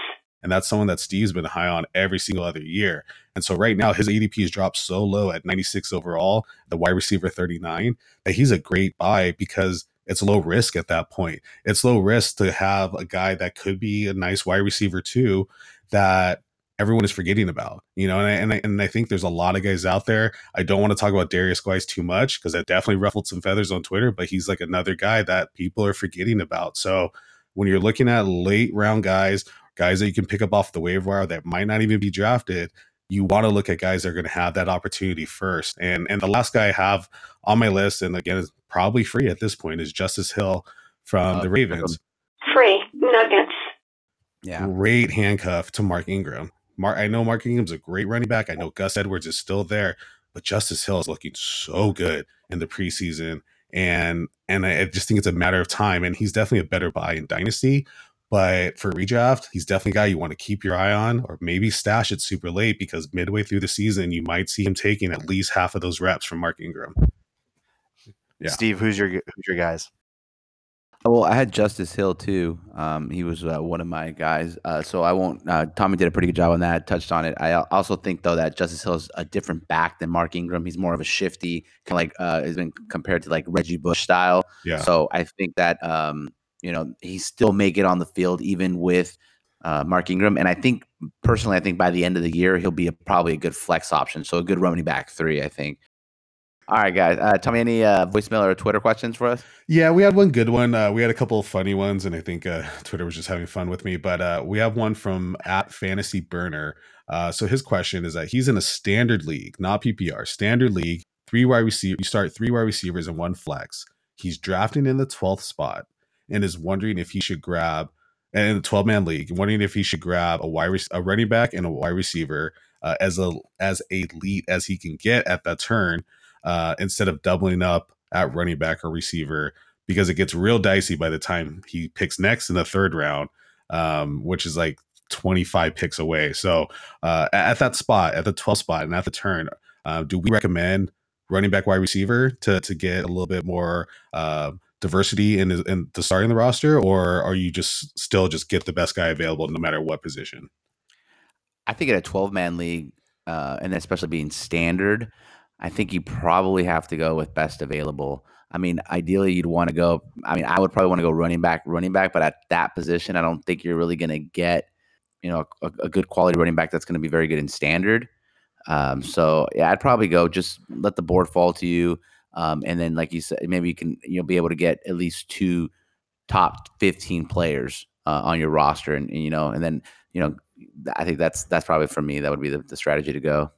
And that's someone that Steve's been high on every single other year. And so right now, his ADP has dropped so low at 96 overall, the wide receiver 39, that he's a great buy because it's low risk at that point. It's low risk to have a guy that could be a nice wide receiver too, that everyone is forgetting about, you know. And I, and I, and I think there's a lot of guys out there. I don't want to talk about Darius Guice too much because that definitely ruffled some feathers on Twitter, but he's like another guy that people are forgetting about. So when you're looking at late round guys, guys that you can pick up off the waiver wire that might not even be drafted, you want to look at guys that are going to have that opportunity first. And and the last guy I have on my list, and again, is probably free at this point, is Justice Hill from Uh, the Ravens. Free. Nuggets. Yeah. Great handcuff to Mark Ingram. Mark, I know Mark Ingram's a great running back. I know Gus Edwards is still there, but Justice Hill is looking so good in the preseason, and and I I just think it's a matter of time. And he's definitely a better buy in dynasty. But for redraft, he's definitely a guy you want to keep your eye on, or maybe stash it super late because midway through the season, you might see him taking at least half of those reps from Mark Ingram. Yeah. Steve, who's your who's your guys? Well, I had Justice Hill too. Um, he was uh, one of my guys. Uh, so I won't. Uh, Tommy did a pretty good job on that. Touched on it. I also think though that Justice Hill is a different back than Mark Ingram. He's more of a shifty, kind of like uh, has been compared to like Reggie Bush style. Yeah. So I think that um, you know he still may get on the field even with uh, Mark Ingram, and I think personally, I think by the end of the year he'll be a, probably a good flex option. So a good running back three, I think. All right, guys. Uh, me any uh, voicemail or Twitter questions for us? Yeah, we had one good one. Uh, we had a couple of funny ones, and I think uh, Twitter was just having fun with me. But uh, we have one from at Fantasy Burner. Uh, so his question is that he's in a standard league, not PPR, standard league. Three wide receiver. You start three wide receivers and one flex. He's drafting in the twelfth spot and is wondering if he should grab and in the twelve man league, wondering if he should grab a wide a running back and a wide receiver uh, as a as a elite as he can get at that turn uh, instead of doubling up at running back or receiver because it gets real dicey by the time he picks next in the third round, um, which is like 25 picks away. So uh, at at that spot, at the 12th spot, and at the turn, uh, do we recommend running back wide receiver to to get a little bit more uh, diversity in, in the starting the roster, or are you just still just get the best guy available no matter what position? I think in a 12 man league, uh, and especially being standard, I think you probably have to go with best available. I mean, ideally, you'd want to go. I mean, I would probably want to go running back, running back, but at that position, I don't think you're really going to get, you know, a, a good quality running back that's going to be very good in standard. Um, so yeah, I'd probably go just let the board fall to you, um, and then like you said, maybe you can you'll be able to get at least two top 15 players uh, on your roster, and, and you know, and then you know, I think that's that's probably for me. That would be the, the strategy to go.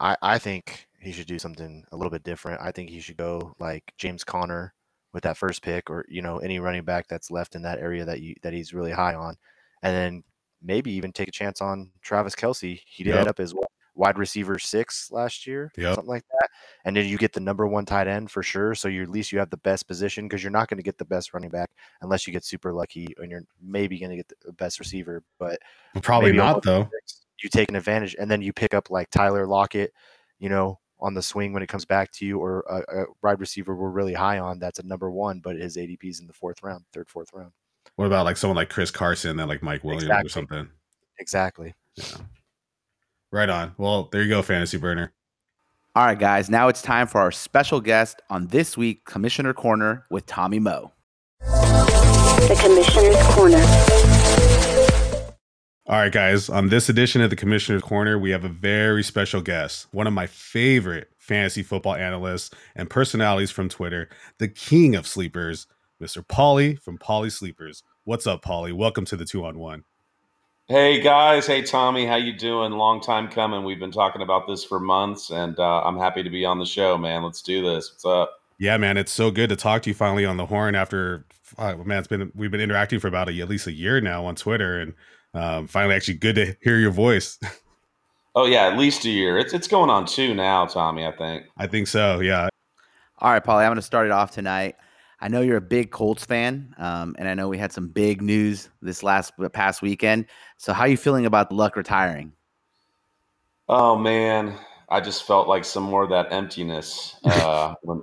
I, I think he should do something a little bit different. I think he should go like James Conner with that first pick, or you know any running back that's left in that area that you that he's really high on, and then maybe even take a chance on Travis Kelce. He did Yep. end up as what, wide receiver six last year, Yep. something like that. And then you get the number one tight end for sure. So you at least you have the best position because you're not going to get the best running back unless you get super lucky, and you're maybe going to get the best receiver, but Probably not though. You take an advantage, and then you pick up like Tyler Lockett, you know, on the swing when it comes back to you, or a, a wide receiver we're really high on. That's a number one, but his ADP's in the fourth round, third, fourth round. What about like someone like Chris Carson and like Mike Williams Exactly. or something? Exactly. Right on. Well, there you go, fantasy burner. All right, guys. Now it's time for our special guest on this week, Commissioner Corner with Tommy Moe. The Commissioner's Corner. All right, guys. On this edition of the Commissioner's Corner, we have a very special guest, one of my favorite fantasy football analysts and personalities from Twitter, the king of sleepers, Mr. Polly from Polly Sleepers. What's up, Polly? Welcome to the two on one. Hey guys, hey Tommy, how you doing? Long time coming. We've been talking about this for months, and uh, I'm happy to be on the show, man. Let's do this. What's up? Yeah, man, it's so good to talk to you finally on the horn after uh, man, it's been we've been interacting for about a, at least a year now on Twitter, and um, finally, actually, good to hear your voice. Oh yeah, at least a year. It's it's going on two now, Tommy. I think. I think so. Yeah, All right, Paulie, I'm going to start it off tonight. I know you're a big Colts fan, um, and I know we had some big news this last past weekend. So, how are you feeling about Luck retiring? Oh man, I just felt like some more of that emptiness uh, when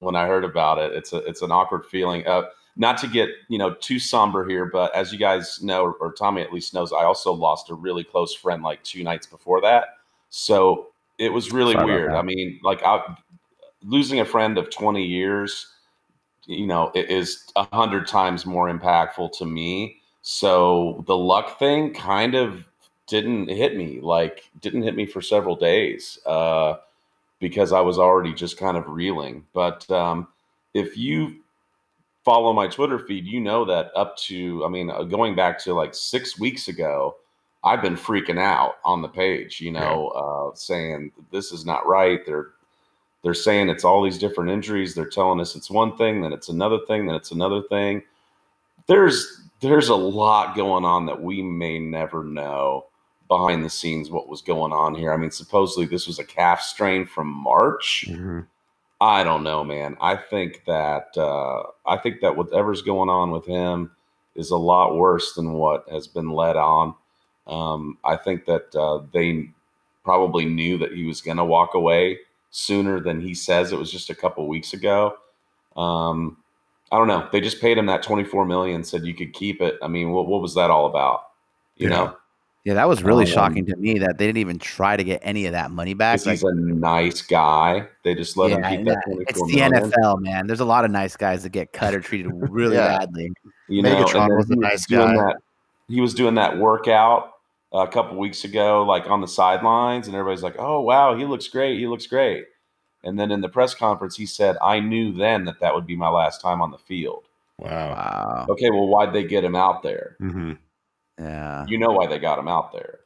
when I heard about it. It's a it's an awkward feeling. Uh, not to get you know too somber here, but as you guys know, or, or Tommy at least knows, I also lost a really close friend like two nights before that. So it was really Sorry weird. I mean, like I, losing a friend of twenty years, you know, it is a hundred times more impactful to me. So the luck thing kind of didn't hit me like didn't hit me for several days uh, because I was already just kind of reeling. But um, if you follow my Twitter feed, you know that up to, I mean, uh, going back to like six weeks ago, I've been freaking out on the page, you know, uh, saying this is not right. They're they're saying it's all these different injuries. They're telling us it's one thing, then it's another thing, then it's another thing. There's there's a lot going on that we may never know behind the scenes what was going on here. I mean, supposedly this was a calf strain from March. Mm-hmm. I don't know, man. I think that uh, I think that whatever's going on with him is a lot worse than what has been led on. Um, I think that uh, they probably knew that he was going to walk away sooner than he says. It was just a couple weeks ago. Um, I don't know. They just paid him that twenty four million. Said you could keep it. I mean, what what was that all about? You Yeah. know, Yeah, that was really Um, shocking to me that they didn't even try to get any of that money back. because he's a nice guy. They just let him keep that yeah, twenty it's the million. NFL, man. There's a lot of nice guys that get cut or treated really Yeah. badly. You know, Megatron was a nice guy. That, he was doing that workout a couple weeks ago, like on the sidelines, and everybody's like, "Oh wow, he looks great. He looks great." And then in the press conference, he said, "I knew then that that would be my last time on the field." Wow. Wow. Okay, well, why'd they get him out there? hmm Yeah. You know why they got him out there.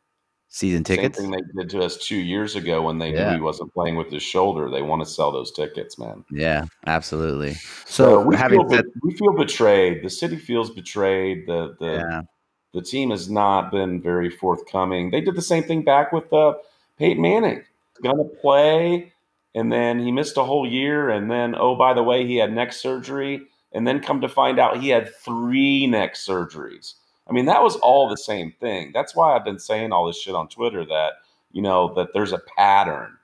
Season tickets. Same thing they did to us two years ago when they Yeah. knew he wasn't playing with his shoulder. They want to sell those tickets, man. Yeah, absolutely. So So we having feel, be- said, we feel betrayed. The city feels betrayed. The the yeah, the team has not been very forthcoming. They did the same thing back with uh, Peyton Manning. Going to play, and then he missed a whole year, and then oh by the way, he had neck surgery, and then come to find out he had three neck surgeries. I mean, that was all the same thing. That's why I've been saying all this shit on Twitter that you know that there's a pattern,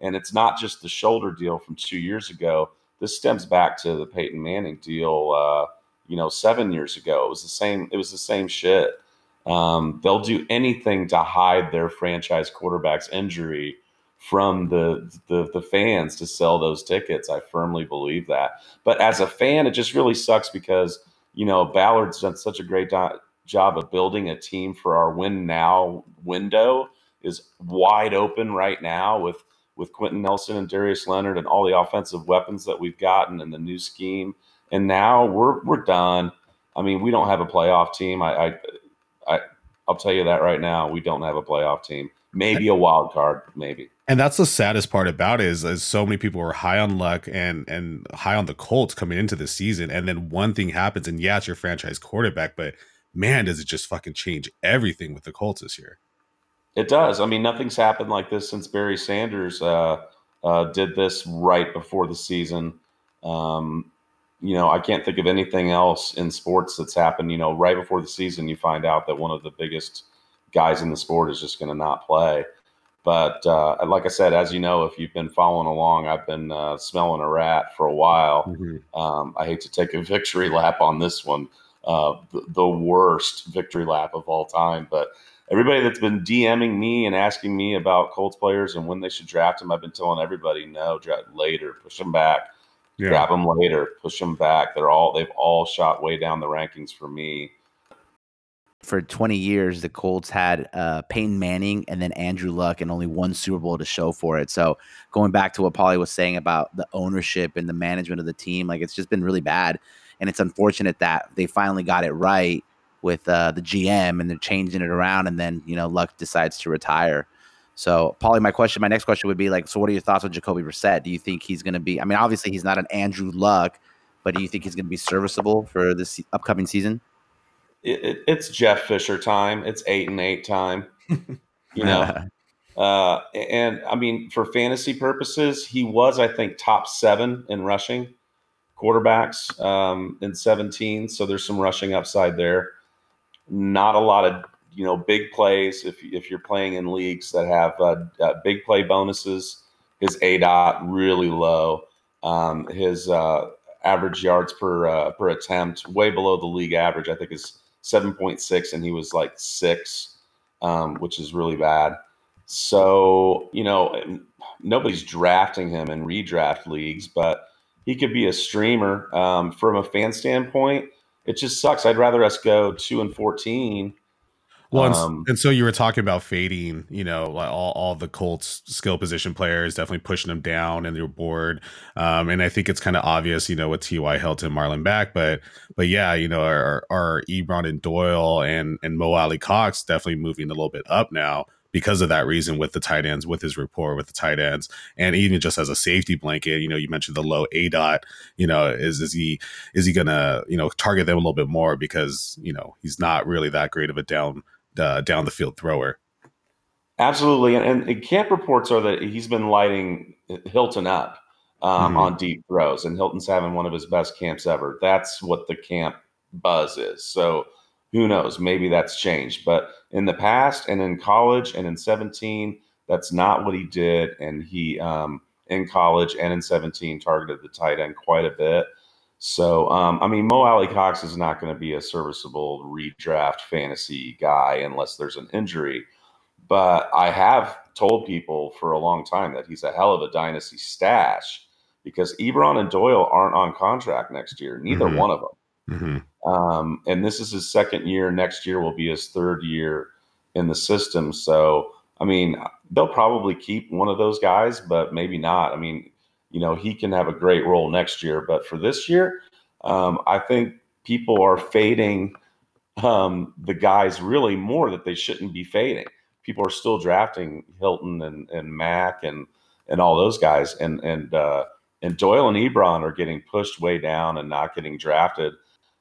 and it's not just the shoulder deal from two years ago. This stems back to the Peyton Manning deal. Uh, you know, seven years ago. It was the same. It was the same shit. Um, they'll do anything to hide their franchise quarterback's injury from the, the the fans to sell those tickets. I firmly believe that. But as a fan, it just really sucks because you know Ballard's done such a great do- job of building a team for our win now window is wide open right now with with Quenton Nelson and Darius Leonard and all the offensive weapons that we've gotten and the new scheme. And now we're we're done. I mean, we don't have a playoff team. I, I, I I'll tell you that right now. We don't have a playoff team. Maybe a wild card, maybe. And that's the saddest part about it is, is so many people were high on luck and and high on the Colts coming into the season, and then one thing happens, and yeah, it's your franchise quarterback, but man, does it just fucking change everything with the Colts this year? It does. I mean, nothing's happened like this since Barry Sanders uh, uh, did this right before the season. Um, you know, I can't think of anything else in sports that's happened. You know, right before the season, you find out that one of the biggest guys in the sport is just going to not play. But uh, like I said, as you know, if you've been following along, I've been uh, smelling a rat for a while. Um, I hate to take a victory lap on this one, uh, the, the worst victory lap of all time. But everybody that's been DMing me and asking me about Colts players and when they should draft them, I've been telling everybody no, draft later, push them back, Yeah. grab them later, push them back. They're all they've all shot way down the rankings for me. for 20 years, the Colts had uh, Peyton Manning and then Andrew Luck and only one Super Bowl to show for it. So going back to what Polly was saying about the ownership and the management of the team, like it's just been really bad. And it's unfortunate that they finally got it right with uh, the GM and they're changing it around. And then, you know, Luck decides to retire. So, Polly, my question, my next question would be like, so what are your thoughts on Jacoby Brissett? Do you think he's going to be, I mean, obviously he's not an Andrew Luck, but do you think he's going to be serviceable for this upcoming season? It, it, it's Jeff Fisher time. It's eight and eight time. You know, Uh, and I mean, for fantasy purposes, he was, I think, top seven in rushing quarterbacks um, in 17. So there's some rushing upside there. Not a lot of you know big plays if if you're playing in leagues that have uh, uh, big play bonuses. His A dot really low. Um, his uh, average yards per uh, per attempt way below the league average. I think is 7.6, and he was like six, um, which is really bad. So, you know, nobody's drafting him in redraft leagues, but he could be a streamer. Um, from a fan standpoint, it just sucks. I'd rather us go two and 14 Well, and, Um, and so you were talking about fading, you know, like all, all the Colts skill position players, definitely pushing them down in your board. Um, and I think it's kind of obvious, you know, with T.Y. Hilton, Marlon Mack, but but yeah, you know, our, our Ebron and Doyle and and Mo Alie-Cox definitely moving a little bit up now because of that reason with the tight ends, with his rapport with the tight ends, and even just as a safety blanket, you know, you mentioned the low A dot, you know, is is he is he gonna you know target them a little bit more because you know he's not really that great of a down uh, down the field thrower. Absolutely, and, and camp reports are that he's been lighting Hilton up um, Mhm. on deep throws, and Hilton's having one of his best camps ever. That's what the camp buzz is. So who knows? Maybe that's changed, but in the past and in college and in 17, that's not what he did. And he um, in college and in 17 targeted the tight end quite a bit. So um, I mean, Mo Alie-Cox is not going to be a serviceable redraft fantasy guy unless there's an injury but I have told people for a long time that he's a hell of a dynasty stash because Ebron and Doyle aren't on contract next year, neither Mhm. one of them. Mm-hmm. Um, and this is his second year. Next year will be his third year in the system. So, I mean, they'll probably keep one of those guys, but maybe not. I mean, you know, he can have a great role next year, but for this year, um, I think people are fading um, the guys really more that they shouldn't be fading. People are still drafting Hilton and, and Mack and and all those guys, and and uh, and Doyle and Ebron are getting pushed way down and not getting drafted.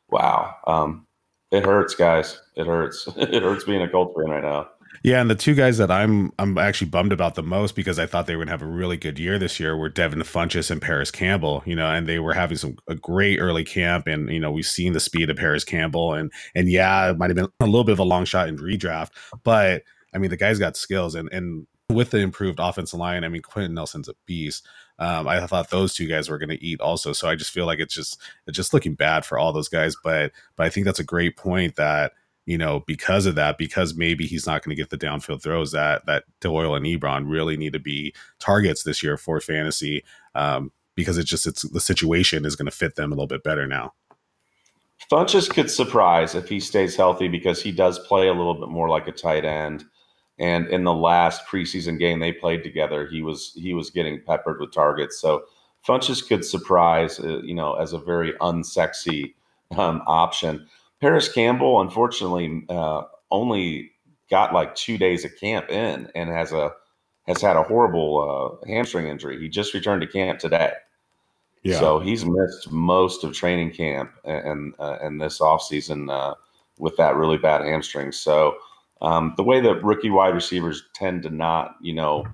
Wow, um, it hurts, guys. It hurts. it hurts being a Colts fan right now. Yeah, and the two guys that I'm I'm actually bummed about the most because I thought they were gonna have a really good year this year were Devin Funchess and Parris Campbell. You know, and they were having some a great early camp, and you know we've seen the speed of Parris Campbell, and and yeah, it might have been a little bit of a long shot in redraft, but I mean the guy's got skills, and and with the improved offensive line, I mean Quenton Nelson's a beast. Um, I thought those two guys were going to eat also, so I just feel like it's just it's just looking bad for all those guys. But but I think that's a great point that you know, because of that, because maybe he's not going to get the downfield throws that that Doyle and Ebron really need to be targets this year for fantasy, um, because it's just it's the situation is going to fit them a little bit better now. Funchess could surprise if he stays healthy because he does play a little bit more like a tight end. And in the last preseason game they played together, he was he was getting peppered with targets. So Funchess could surprise, uh, you know, as a very unsexy um, option. Parris Campbell, unfortunately, uh, only got like two days of camp in and has a has had a horrible uh, hamstring injury. He just returned to camp today. So he's missed most of training camp and uh, and this offseason uh, with that really bad hamstring. So um, the way that rookie wide receivers tend to not, you know,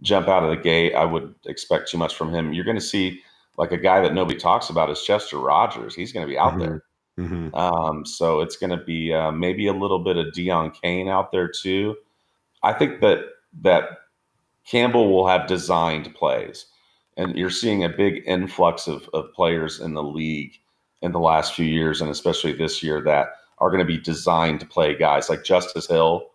jump out of the gate, I would expect too much from him. You're going to see like a guy that nobody talks about is Chester Rogers. He's going to be out Mhm. there. Mhm. Um, so it's going to be uh, maybe a little bit of Deon Cain out there too. I think that that Campbell will have designed plays, and you're seeing a big influx of, of players in the league in the last few years, and especially this year that are going to be designed to play guys like Justice Hill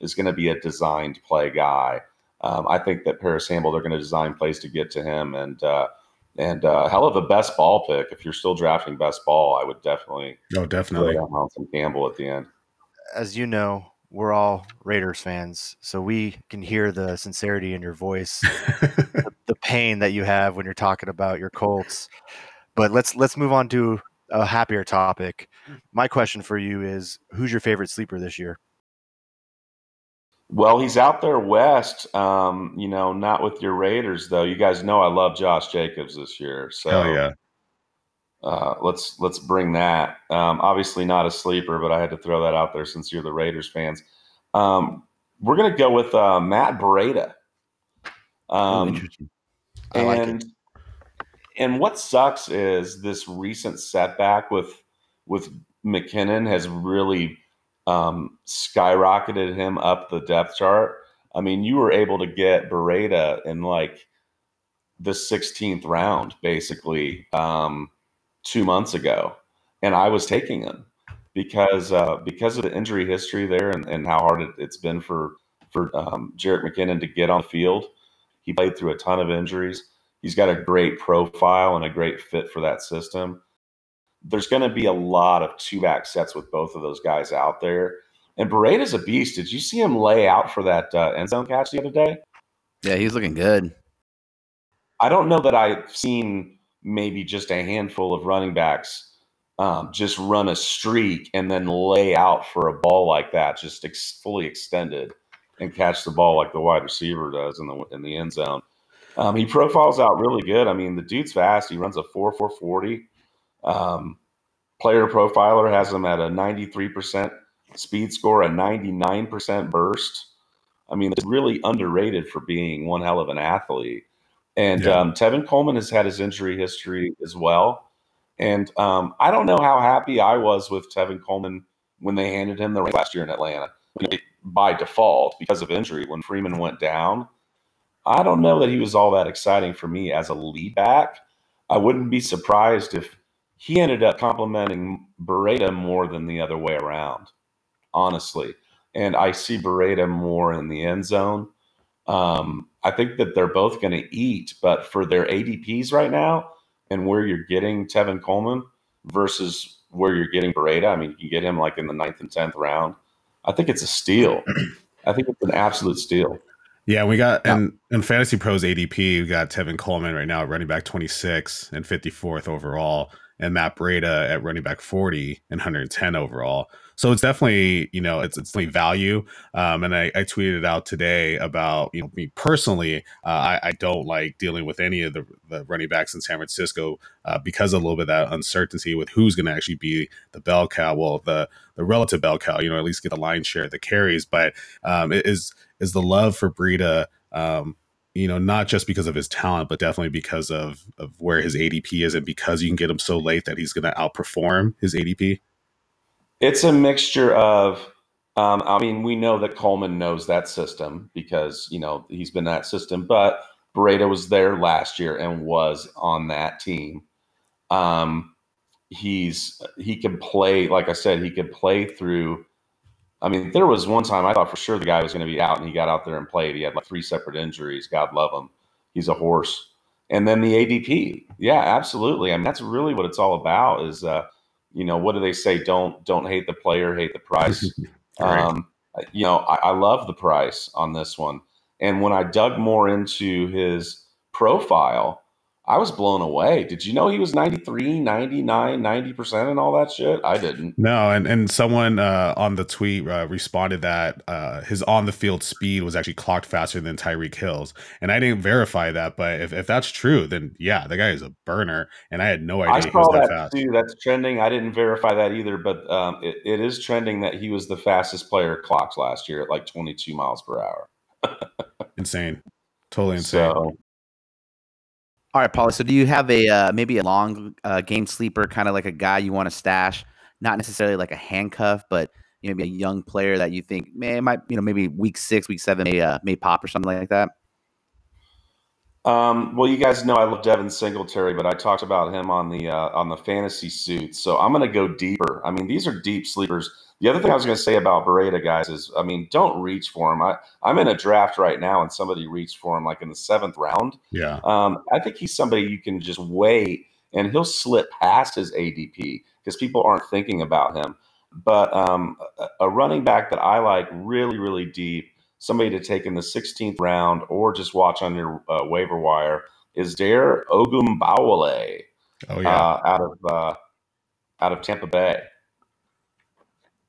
is going to be a designed play guy. Um, I think that Parris Campbell they're going to design plays to get to him, and uh, and uh, hell of a best ball pick. If you're still drafting best ball, I would definitely No, throw definitely. down on some Campbell at the end. As you know, we're all Raiders fans, so we can hear the sincerity in your voice, the pain that you have when you're talking about your Colts. But let's let's move on to a happier topic. My question for you is who's your favorite sleeper this year? Well, he's out there west. Um, you know, not with your Raiders though. You guys know I love Josh Jacobs this year. So Hell yeah. uh, let's let's bring that. Um, obviously not a sleeper, but I had to throw that out there since you're the Raiders fans. Um, we're gonna go with uh, Matt Breida. Oh, Um, interesting. I like it. and and what sucks is this recent setback with with McKinnon has really um, skyrocketed him up the depth chart. I mean, you were able to get Beretta in like the 16th round, basically, um, two months ago, and I was taking him because uh, because of the injury history there and, and how hard it, it's been for for um, McKinnon to get on the field. He played through a ton of injuries. He's got a great profile and a great fit for that system. There's going to be a lot of two back sets with both of those guys out there. And Beretta's a beast. Did you see him lay out for that uh, end zone catch the other day? Yeah, he's looking good. I don't know that I've seen maybe just a handful of running backs um, just run a streak and then lay out for a ball like that, just ex- fully extended and catch the ball like the wide receiver does in the in the end zone. Um, he profiles out really good. I mean, the dude's fast. He runs a four four forty. Um, player profiler has him at a ninety three percent speed score, a ninety nine percent burst. I mean, it's really underrated for being one hell of an athlete. And Yeah. um, Tevin Coleman has had his injury history as well. And um, I don't know how happy I was with Tevin Coleman when they handed him the ring last year in Atlanta You know, by default because of injury. When Freeman went down, I don't know that he was all that exciting for me as a lead back. I wouldn't be surprised if he ended up complimenting Beretta more than the other way around, honestly. And I see Beretta more in the end zone. Um, I think that they're both going to eat, but for their ADPs right now and where you're getting Tevin Coleman versus where you're getting Beretta, I mean, you can get him like in the ninth and tenth round. I think it's a steal. I think it's an absolute steal. Yeah, we got and in Fantasy Pros ADP, we got Tevin Coleman right now running back 26 and 54th overall, and Matt Breida at running back 40 and 110 overall. So it's definitely, you know, it's it's definitely value. Um, and I, I tweeted out today about, you know, me personally, uh, I, I don't like dealing with any of the, the running backs in San Francisco uh, because of a little bit of that uncertainty with who's going to actually be the bell cow, well, the the relative bell cow, you know, at least get the line share of the carries. But um, it is is the love for Breida, um, you know, not just because of his talent, but definitely because of of where his ADP is, and because you can get him so late that he's going to outperform his ADP. It's a mixture of, um, I mean, we know that Coleman knows that system because, you know, he's been that system, but Beretta was there last year and was on that team. Um, he's, he can play, like I said, he could play through. I mean, there was one time I thought for sure the guy was going to be out and he got out there and played. He had like three separate injuries. God love him. He's a horse. And then the ADP. Yeah, absolutely. I mean, that's really what it's all about is, uh, you know, what do they say? Don't don't hate the player, hate the price. Right. um, you know, I, I love the price on this one. And when I dug more into his profile, I was blown away. Did you know he was 93, 99, 90% and all that shit? I didn't. No, and and someone uh, on the tweet uh, responded that uh, his on the field speed was actually clocked faster than Tyreek Hill's, and I didn't verify that. But if, if that's true, then yeah, the guy is a burner, and I had no idea I he was saw that, that fast. too. That's trending. I didn't verify that either, but um, it, it is trending that he was the fastest player clocked last year at like 22 miles per hour. Insane, totally insane. So All right, Paulie. So, do you have a uh, maybe a long uh, game sleeper, kind of like a guy you want to stash, not necessarily like a handcuff, but maybe a young player that you think man might you know maybe week six, week seven may uh, may pop or something like that. Um, well, you guys know I love Devin Singletary, but I talked about him on the uh, on the fantasy suit. So I'm going to go deeper. I mean, these are deep sleepers. The other thing I was going to say about Beretta guys is, I mean, don't reach for him. I, I'm in a draft right now, and somebody reached for him like in the seventh round. Yeah, Um, I think he's somebody you can just wait, and he'll slip past his ADP because people aren't thinking about him. But um, a, a running back that I like really, really deep, somebody to take in the 16th round or just watch on your uh, waiver wire is Dare Ogunbowale oh yeah. uh, out of uh, out of Tampa Bay.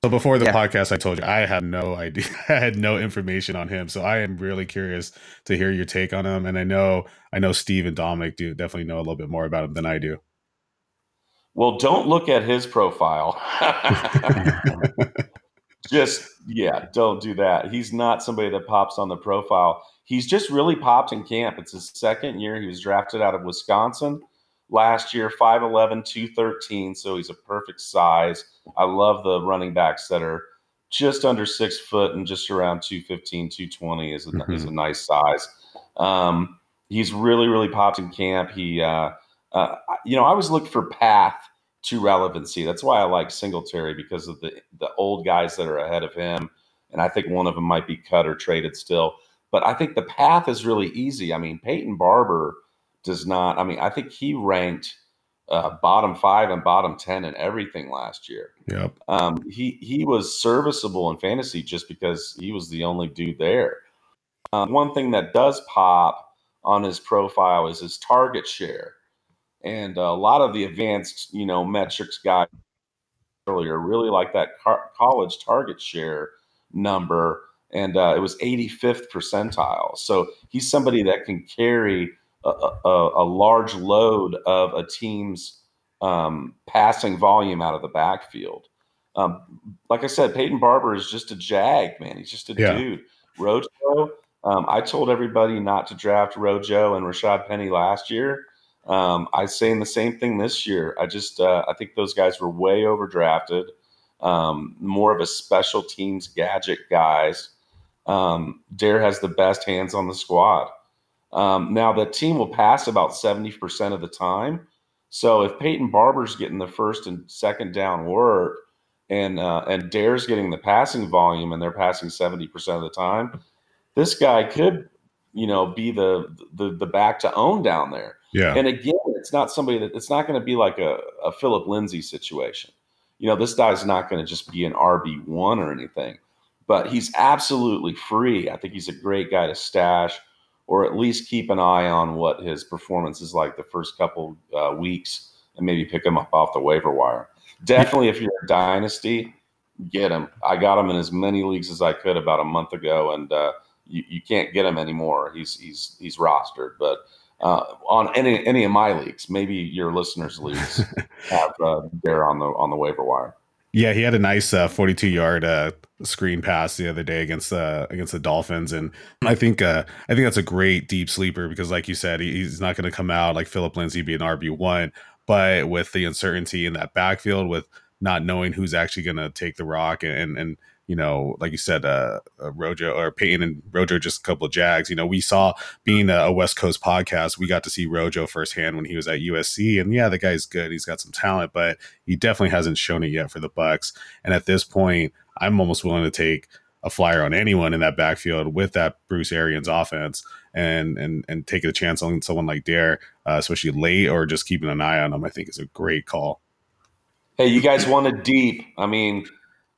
so before the yeah. podcast, I told you I had no idea, I had no information on him. So I am really curious to hear your take on him. And I know, I know Steve and Dominic do definitely know a little bit more about him than I do. Well, don't look at his profile. just yeah, don't do that. He's not somebody that pops on the profile. He's just really popped in camp. It's his second year. He was drafted out of Wisconsin last year, 5'11, 213. So he's a perfect size. I love the running backs that are just under six foot and just around 215, 220 is a, is a nice size. Um, he's really, really popped in camp. He, uh, uh, you know, I always look for path to relevancy. That's why I like Singletary because of the the old guys that are ahead of him, and I think one of them might be cut or traded still. But I think the path is really easy. I mean, Peyton Barber does not. I mean, I think he ranked uh, bottom five and bottom ten in everything last year. Yep. Um, he he was serviceable in fantasy just because he was the only dude there. Um, one thing that does pop on his profile is his target share, and a lot of the advanced you know metrics guys earlier really like that car- college target share number, and uh, it was 85th percentile. So he's somebody that can carry a, a, a large load of a team's um, passing volume out of the backfield. Um, like I said, Peyton Barber is just a jag, man. He's just a Yeah. dude. Rojo, um, I told everybody not to draft Rojo and Rashad Penny last year. Um, I'm saying the same thing this year. I just uh, I think those guys were way overdrafted. Um, more of a special teams gadget guys. Um, Dare has the best hands on the squad. Um, now the team will pass about seventy percent of the time. So if Peyton Barber's getting the first and second down work, and uh, and Dare's getting the passing volume, and they're passing seventy percent of the time, this guy could, you know, be the the the back to own down there. Yeah. And again, it's not somebody that it's not going to be like a, a Phillip Lindsay situation. You know, this guy's not going to just be an RB one or anything, but he's absolutely free. I think he's a great guy to stash, or at least keep an eye on what his performance is like the first couple uh, weeks, and maybe pick him up off the waiver wire. Definitely, if you're a dynasty, get him. I got him in as many leagues as I could about a month ago, and uh, you, you can't get him anymore. He's he's he's rostered, but uh, on any any of my leagues, maybe your listeners' leagues have uh, they're on the on the waiver wire. Yeah, he had a nice uh, 42 yard uh, screen pass the other day against the against the Dolphins, and I think uh, I think that's a great deep sleeper because, like you said, he, he's not going to come out like Phillip Lindsay be an RB one, but with the uncertainty in that backfield, with not knowing who's actually going to take the rock, and, and and you know, like you said, uh, uh, Rojo or Peyton and Rojo, just a couple of Jags. You know, we saw being a, a West Coast podcast, we got to see Rojo firsthand when he was at USC, and yeah, the guy's good. He's got some talent, but he definitely hasn't shown it yet for the Bucs. And at this point, I'm almost willing to take a flyer on anyone in that backfield with that Bruce Arians offense and and and take a chance on someone like Dare, uh, especially late or just keeping an eye on him. I think is a great call. Hey, you guys wanted deep. I mean,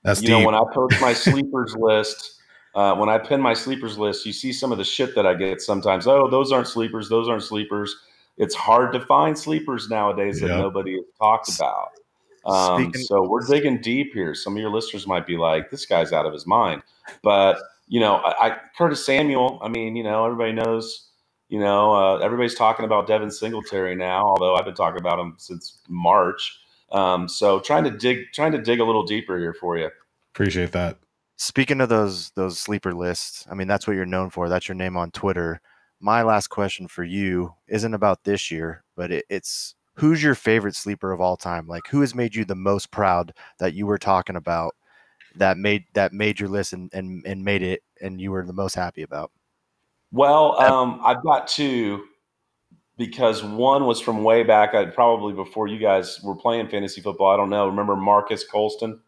That's you deep. know, when I post my sleepers list, uh, when I pin my sleepers list, you see some of the shit that I get sometimes. Oh, those aren't sleepers. Those aren't sleepers. It's hard to find sleepers nowadays that nobody has talked about. Um, Speaking- so we're digging deep here. Some of your listeners might be like, "This guy's out of his mind," but you know, I, I Curtis Samuel. I mean, you know, everybody knows. You know, uh, everybody's talking about Devin Singletary now, although I've been talking about him since March. Um, so trying to dig, trying to dig a little deeper here for you. Appreciate that. Speaking of those those sleeper lists, I mean that's what you're known for. That's your name on Twitter. My last question for you isn't about this year, but it, it's who's your favorite sleeper of all time? Like who has made you the most proud that you were talking about that made that made your list and and, and made it and you were the most happy about? Well, um, I've got two because one was from way back, I, probably before you guys were playing fantasy football. I don't know. Remember Marques Colston?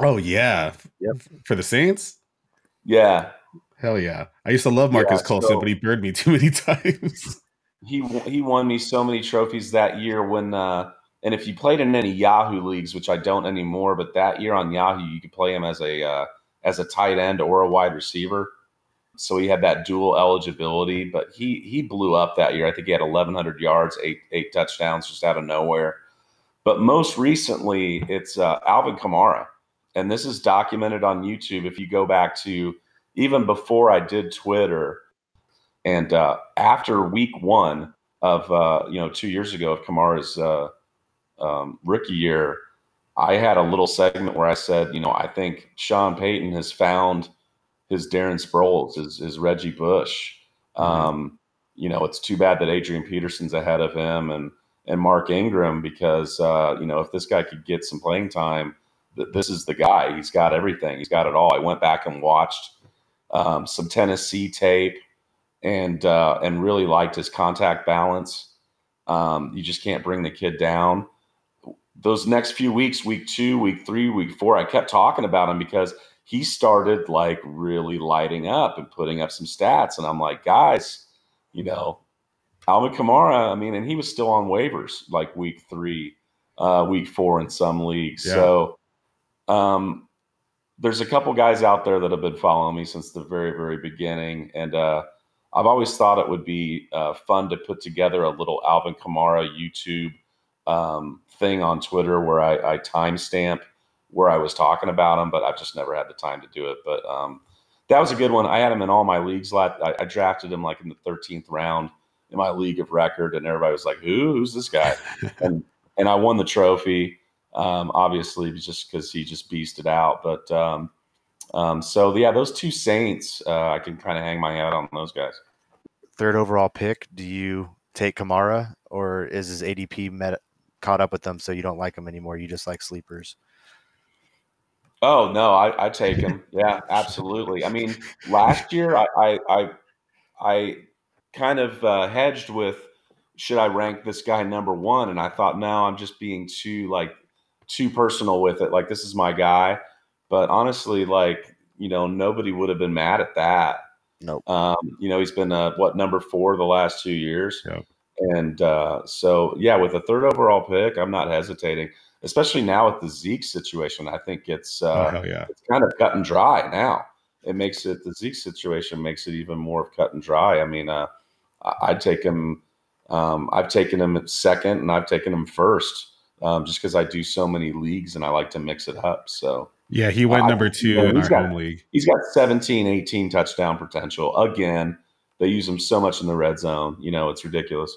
Oh yeah, Yep. for the Saints. Yeah, Hell yeah! I used to love Marques Yeah, Colston, so- but he burned me too many times. he he won me so many trophies that year when. Uh, and if you played in any Yahoo leagues, which I don't anymore, but that year on Yahoo, you could play him as a uh, as a tight end or a wide receiver. So he had that dual eligibility, but he he blew up that year. I think he had 1,100 yards, eight eight touchdowns just out of nowhere. But most recently, it's uh, Alvin Kamara, and this is documented on YouTube. If you go back to even before I did Twitter, and uh, after Week One of uh, you know two years ago of Kamara's uh, um, rookie year, I had a little segment where I said, you know, I think Sean Payton has found his Darren Sproles, is, his Reggie Bush. Um, you know, it's too bad that Adrian Peterson's ahead of him and and Mark Ingram because uh, you know if this guy could get some playing time, th- this is the guy. He's got everything. He's got it all. I went back and watched um, some Tennessee tape and uh, and really liked his contact balance. Um, you just can't bring the kid down. Those next few weeks, week two, week three, week four, I kept talking about him because he started like really lighting up and putting up some stats. And I'm like, guys, you know, Alvin Kamara, I mean, and he was still on waivers like week three, uh, week four in some leagues. Yeah. So um, there's a couple guys out there that have been following me since the very, very beginning. And uh, I've always thought it would be uh, fun to put together a little Alvin Kamara YouTube um, thing on Twitter where I, I timestamp where I was talking about him, but I've just never had the time to do it. But um, that was a good one. I had him in all my leagues. I, I drafted him like in the 13th round in my league of record, and everybody was like, "Who? Who's this guy?" and and I won the trophy, um, obviously just because he just beasted out. But um, um, so yeah, those two Saints, uh, I can kind of hang my hat on those guys. Third overall pick. Do you take Kamara, or is his ADP met, caught up with them, so you don't like him anymore? You just like sleepers. Oh no, I, I take him. Yeah, absolutely. I mean, last year I I I, I kind of uh, hedged with should I rank this guy number one, and I thought no, I'm just being too like too personal with it. Like this is my guy, but honestly, like you know, nobody would have been mad at that. Nope. Um, you know, he's been uh, what number four the last two years, Yep. and uh, so yeah, with a third overall pick, I'm not hesitating. Especially now with the Zeke situation, I think it's oh uh, hell yeah. it's kind of cut and dry now. It makes it the Zeke situation makes it even more cut and dry. I mean, uh, I- I'd take him. Um, I've taken him at second, and I've taken him first, um, just because I do so many leagues and I like to mix it up. So Yeah, he went number two you know, in our got- home league. he's got 17, 18 touchdown potential. Again, they use him so much in the red zone. You know, it's ridiculous.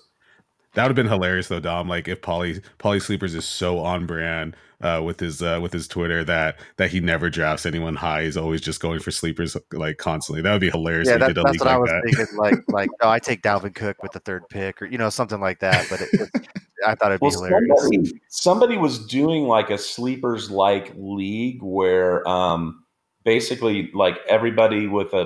That would have been hilarious though, Dom. Like if Paulie Paulie Sleepers is so on brand uh, with his uh, with his Twitter that that he never drafts anyone high. He's always just going for sleepers like constantly. That would be hilarious. Yeah, if he that, did a that's league what I was that. thinking. Like, like, oh, I take Dalvin Cook with the third pick, or you know, something like that. But it, it- I thought it'd be Well, hilarious. somebody, somebody was doing like a sleepers like league where um, basically like everybody with a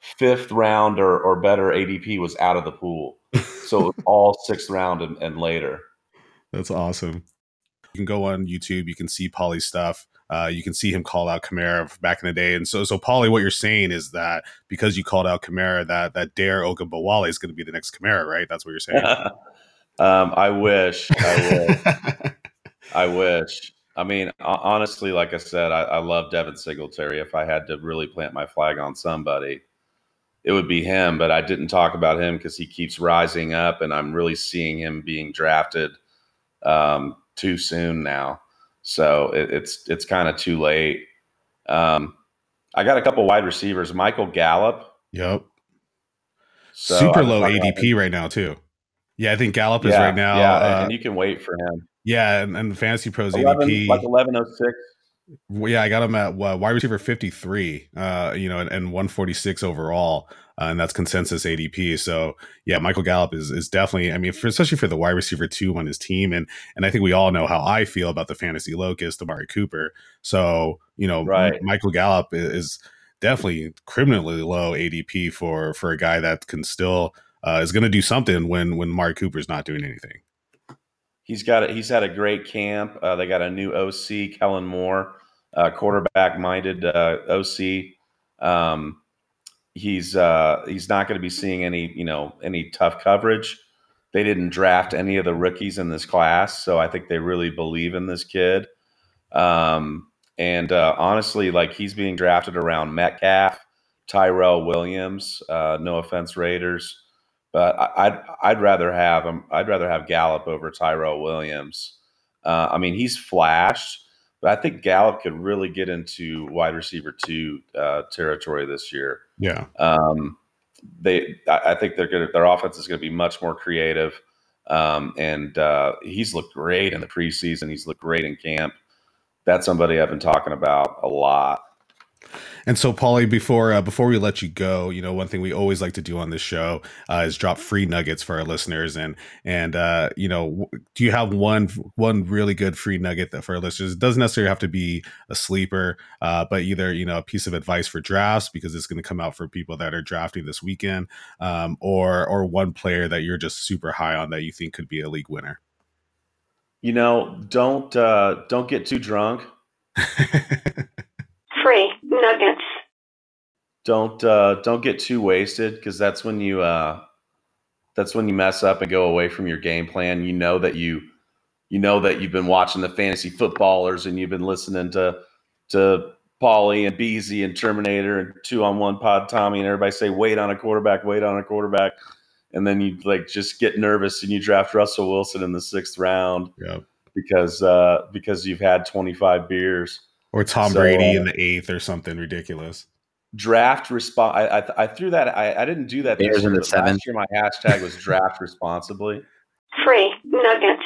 fifth round or, or better ADP was out of the pool. So all sixth round and, and later. That's awesome. You can go on YouTube. You can see Paulie's stuff. Uh, you can see him call out Kamara back in the day. And so, so Paulie, what you're saying is that because you called out Kamara, that that Dare Ogunbowale is going to be the next Kamara, right? That's what you're saying. um, I wish. I wish. I wish. I mean, honestly, like I said, I, I love Devin Singletary. If I had to really plant my flag on somebody, it would be him. But I didn't talk about him because he keeps rising up, and I'm really seeing him being drafted um, too soon now. So it, it's it's kind of too late. Um, I got a couple wide receivers. Michael Gallup. yep. So Super low ADP right now too. Yeah, I think Gallup is right now. Yeah, uh, and you can wait for him. yeah, and, and Fantasy Pros 11, ADP. like eleven oh six. Well, yeah, I got him at uh, wide receiver 53, uh, you know, and, and 146 overall. Uh, and that's consensus ADP. So yeah, Michael Gallup is is definitely. I mean, for, especially for the wide receiver two on his team, and and I think we all know how I feel about the fantasy locust, Amari Cooper. So you know, Right. Michael Gallup is, is definitely criminally low ADP for for a guy that can still uh, is going to do something when when Amari Cooper's not doing anything. He's got a, he's had a great camp. Uh, they got a new OC, Kellen Moore, uh, quarterback minded uh, OC. Um, he's uh, he's not going to be seeing any you know any tough coverage. They didn't draft any of the rookies in this class, so I think they really believe in this kid. Um, and uh, honestly, like he's being drafted around Metcalf, Tyrell Williams. Uh, no offense, Raiders, but I, I'd I'd rather have him. I'd rather have Gallup over Tyrell Williams. Uh, I mean, he's flashed, but I think Gallup could really get into wide receiver two uh, territory this year. Yeah. Um, they, I, I think they're gonna. Their offense is going to be much more creative. Um, and uh, he's looked great in the preseason. He's looked great in camp. That's somebody I've been talking about a lot. And so, Paulie, before uh, before we let you go, you know, one thing we always like to do on this show uh, is drop free nuggets for our listeners. And and uh, you know, do you have one one really good free nugget that for our listeners? It doesn't necessarily have to be a sleeper, uh, but either you know a piece of advice for drafts because it's going to come out for people that are drafting this weekend, um, or or one player that you're just super high on that you think could be a league winner. You know, don't uh, don't get too drunk. Free nuggets. Don't uh, don't get too wasted because that's when you uh, that's when you mess up and go away from your game plan. You know that you you know that you've been watching the fantasy footballers and you've been listening to to Paulie and Beezy and Terminator and two on one pod Tommy and everybody say wait on a quarterback, wait on a quarterback. And then you like just get nervous and you draft Russell Wilson in the sixth round Yeah. because uh because you've had 25 beers. Or Tom So, Brady uh, in the eighth or something ridiculous. Draft response. I, I I threw that. I, I didn't do that. Bears in the but last seventh. year my hashtag was draft responsibly. Free nuggets.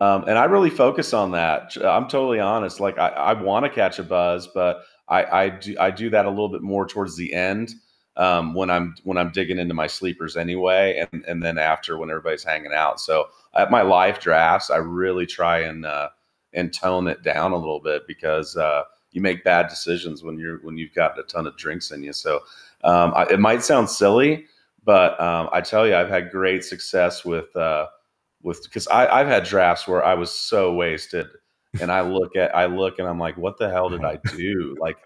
Um, and I really focus on that. I'm totally honest. Like I, I want to catch a buzz, but I, I do I do that a little bit more towards the end um, when I'm when I'm digging into my sleepers anyway, and and then after when everybody's hanging out. So at my live drafts, I really try and uh, and tone it down a little bit because uh, you make bad decisions when you're when you've got a ton of drinks in you. So um, I, it might sound silly, but um, I tell you, I've had great success with. Uh, with because I've had drafts where I was so wasted, and I look at I look and I'm like, what the hell did I do? Like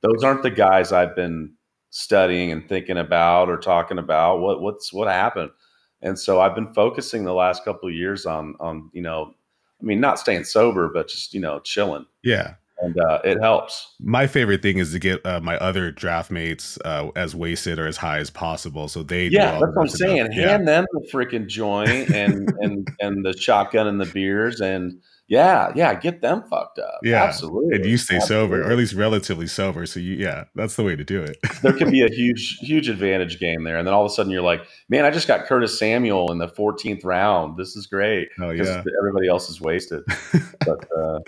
those aren't the guys I've been studying and thinking about or talking about. What what's what happened? And so I've been focusing the last couple of years on on you know, I mean, not staying sober, but just you know, chilling, Yeah. and uh, it helps. My favorite thing is to get uh, my other draft mates uh, as wasted or as high as possible. So they Yeah, that's what I'm saying. Yeah. Hand them the freaking joint and and and the shotgun and the beers and yeah, yeah, get them fucked up. Yeah, absolutely. and you stay sober, or at least relatively sober. So you, yeah, that's the way to do it. there can be a huge, huge advantage game there. And then all of a sudden you're like, man, I just got Curtis Samuel in the 14th round. This is great. Oh Because yeah, everybody else is wasted. But uh,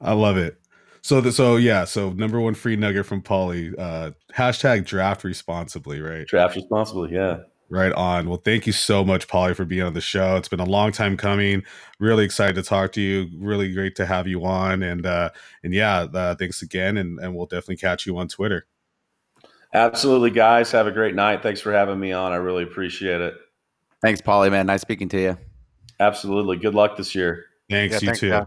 I love it. So the, so yeah, so number one free nugget from Paulie. Uh, hashtag draft responsibly, right? draft responsibly. Yeah. Right on. Well, thank you so much, Paulie, for being on the show. It's been a long time coming. Really excited to talk to you. Really great to have you on. And uh, and yeah, uh, thanks again. And and we'll definitely catch you on Twitter. Absolutely, guys. Have a great night. Thanks for having me on. I really appreciate it. Thanks, Paulie, man. Nice speaking to you. Absolutely. Good luck this year. Thanks, Yeah, you thanks, too. guys.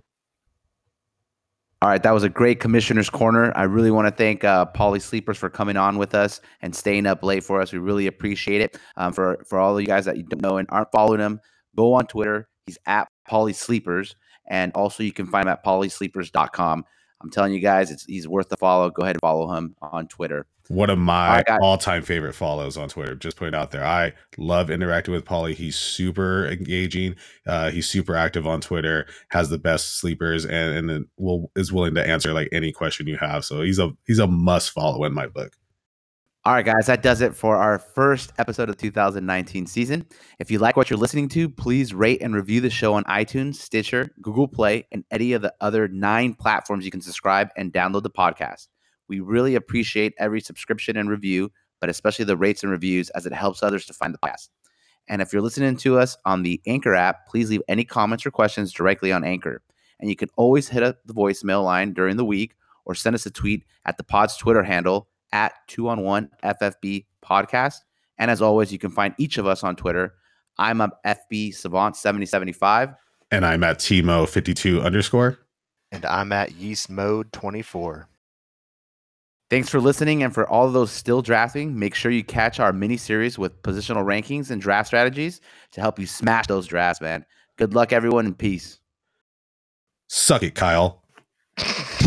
All right, that was a great commissioner's corner. I really want to thank uh, Paulie Sleepers for coming on with us and staying up late for us. We really appreciate it. Um, for for all of you guys that you don't know and aren't following him, go on Twitter. He's at Paulie Sleepers, and also you can find him at pauliesleepers.com. I'm telling you guys, it's he's worth the follow. Go ahead and follow him on Twitter. One of my All all-time favorite follows on Twitter. Just put it out there. I love interacting with Paulie. He's super engaging. Uh, he's super active on Twitter. Has the best sleepers, and and will is willing to answer like any question you have. So he's a he's a must follow in my book. All right, guys, that does it for our first episode of the 2019 season. If you like what you're listening to, please rate and review the show on iTunes, Stitcher, Google Play, and any of the other nine platforms you can subscribe and download the podcast. We really appreciate every subscription and review, but especially the rates and reviews as it helps others to find the podcast. And if you're listening to us on the Anchor app, please leave any comments or questions directly on Anchor. And you can always hit up the voicemail line during the week or send us a tweet at the pod's Twitter handle at two on one FFB podcast. And as always, you can find each of us on Twitter. I'm a FB Savant 7075. And I'm at Timo fifty two underscore. And I'm at Yeast Mode 24. Thanks for listening. And for all of those still drafting, make sure you catch our mini series with positional rankings and draft strategies to help you smash those drafts, man. Good luck, everyone, and peace. Suck it, Kyle.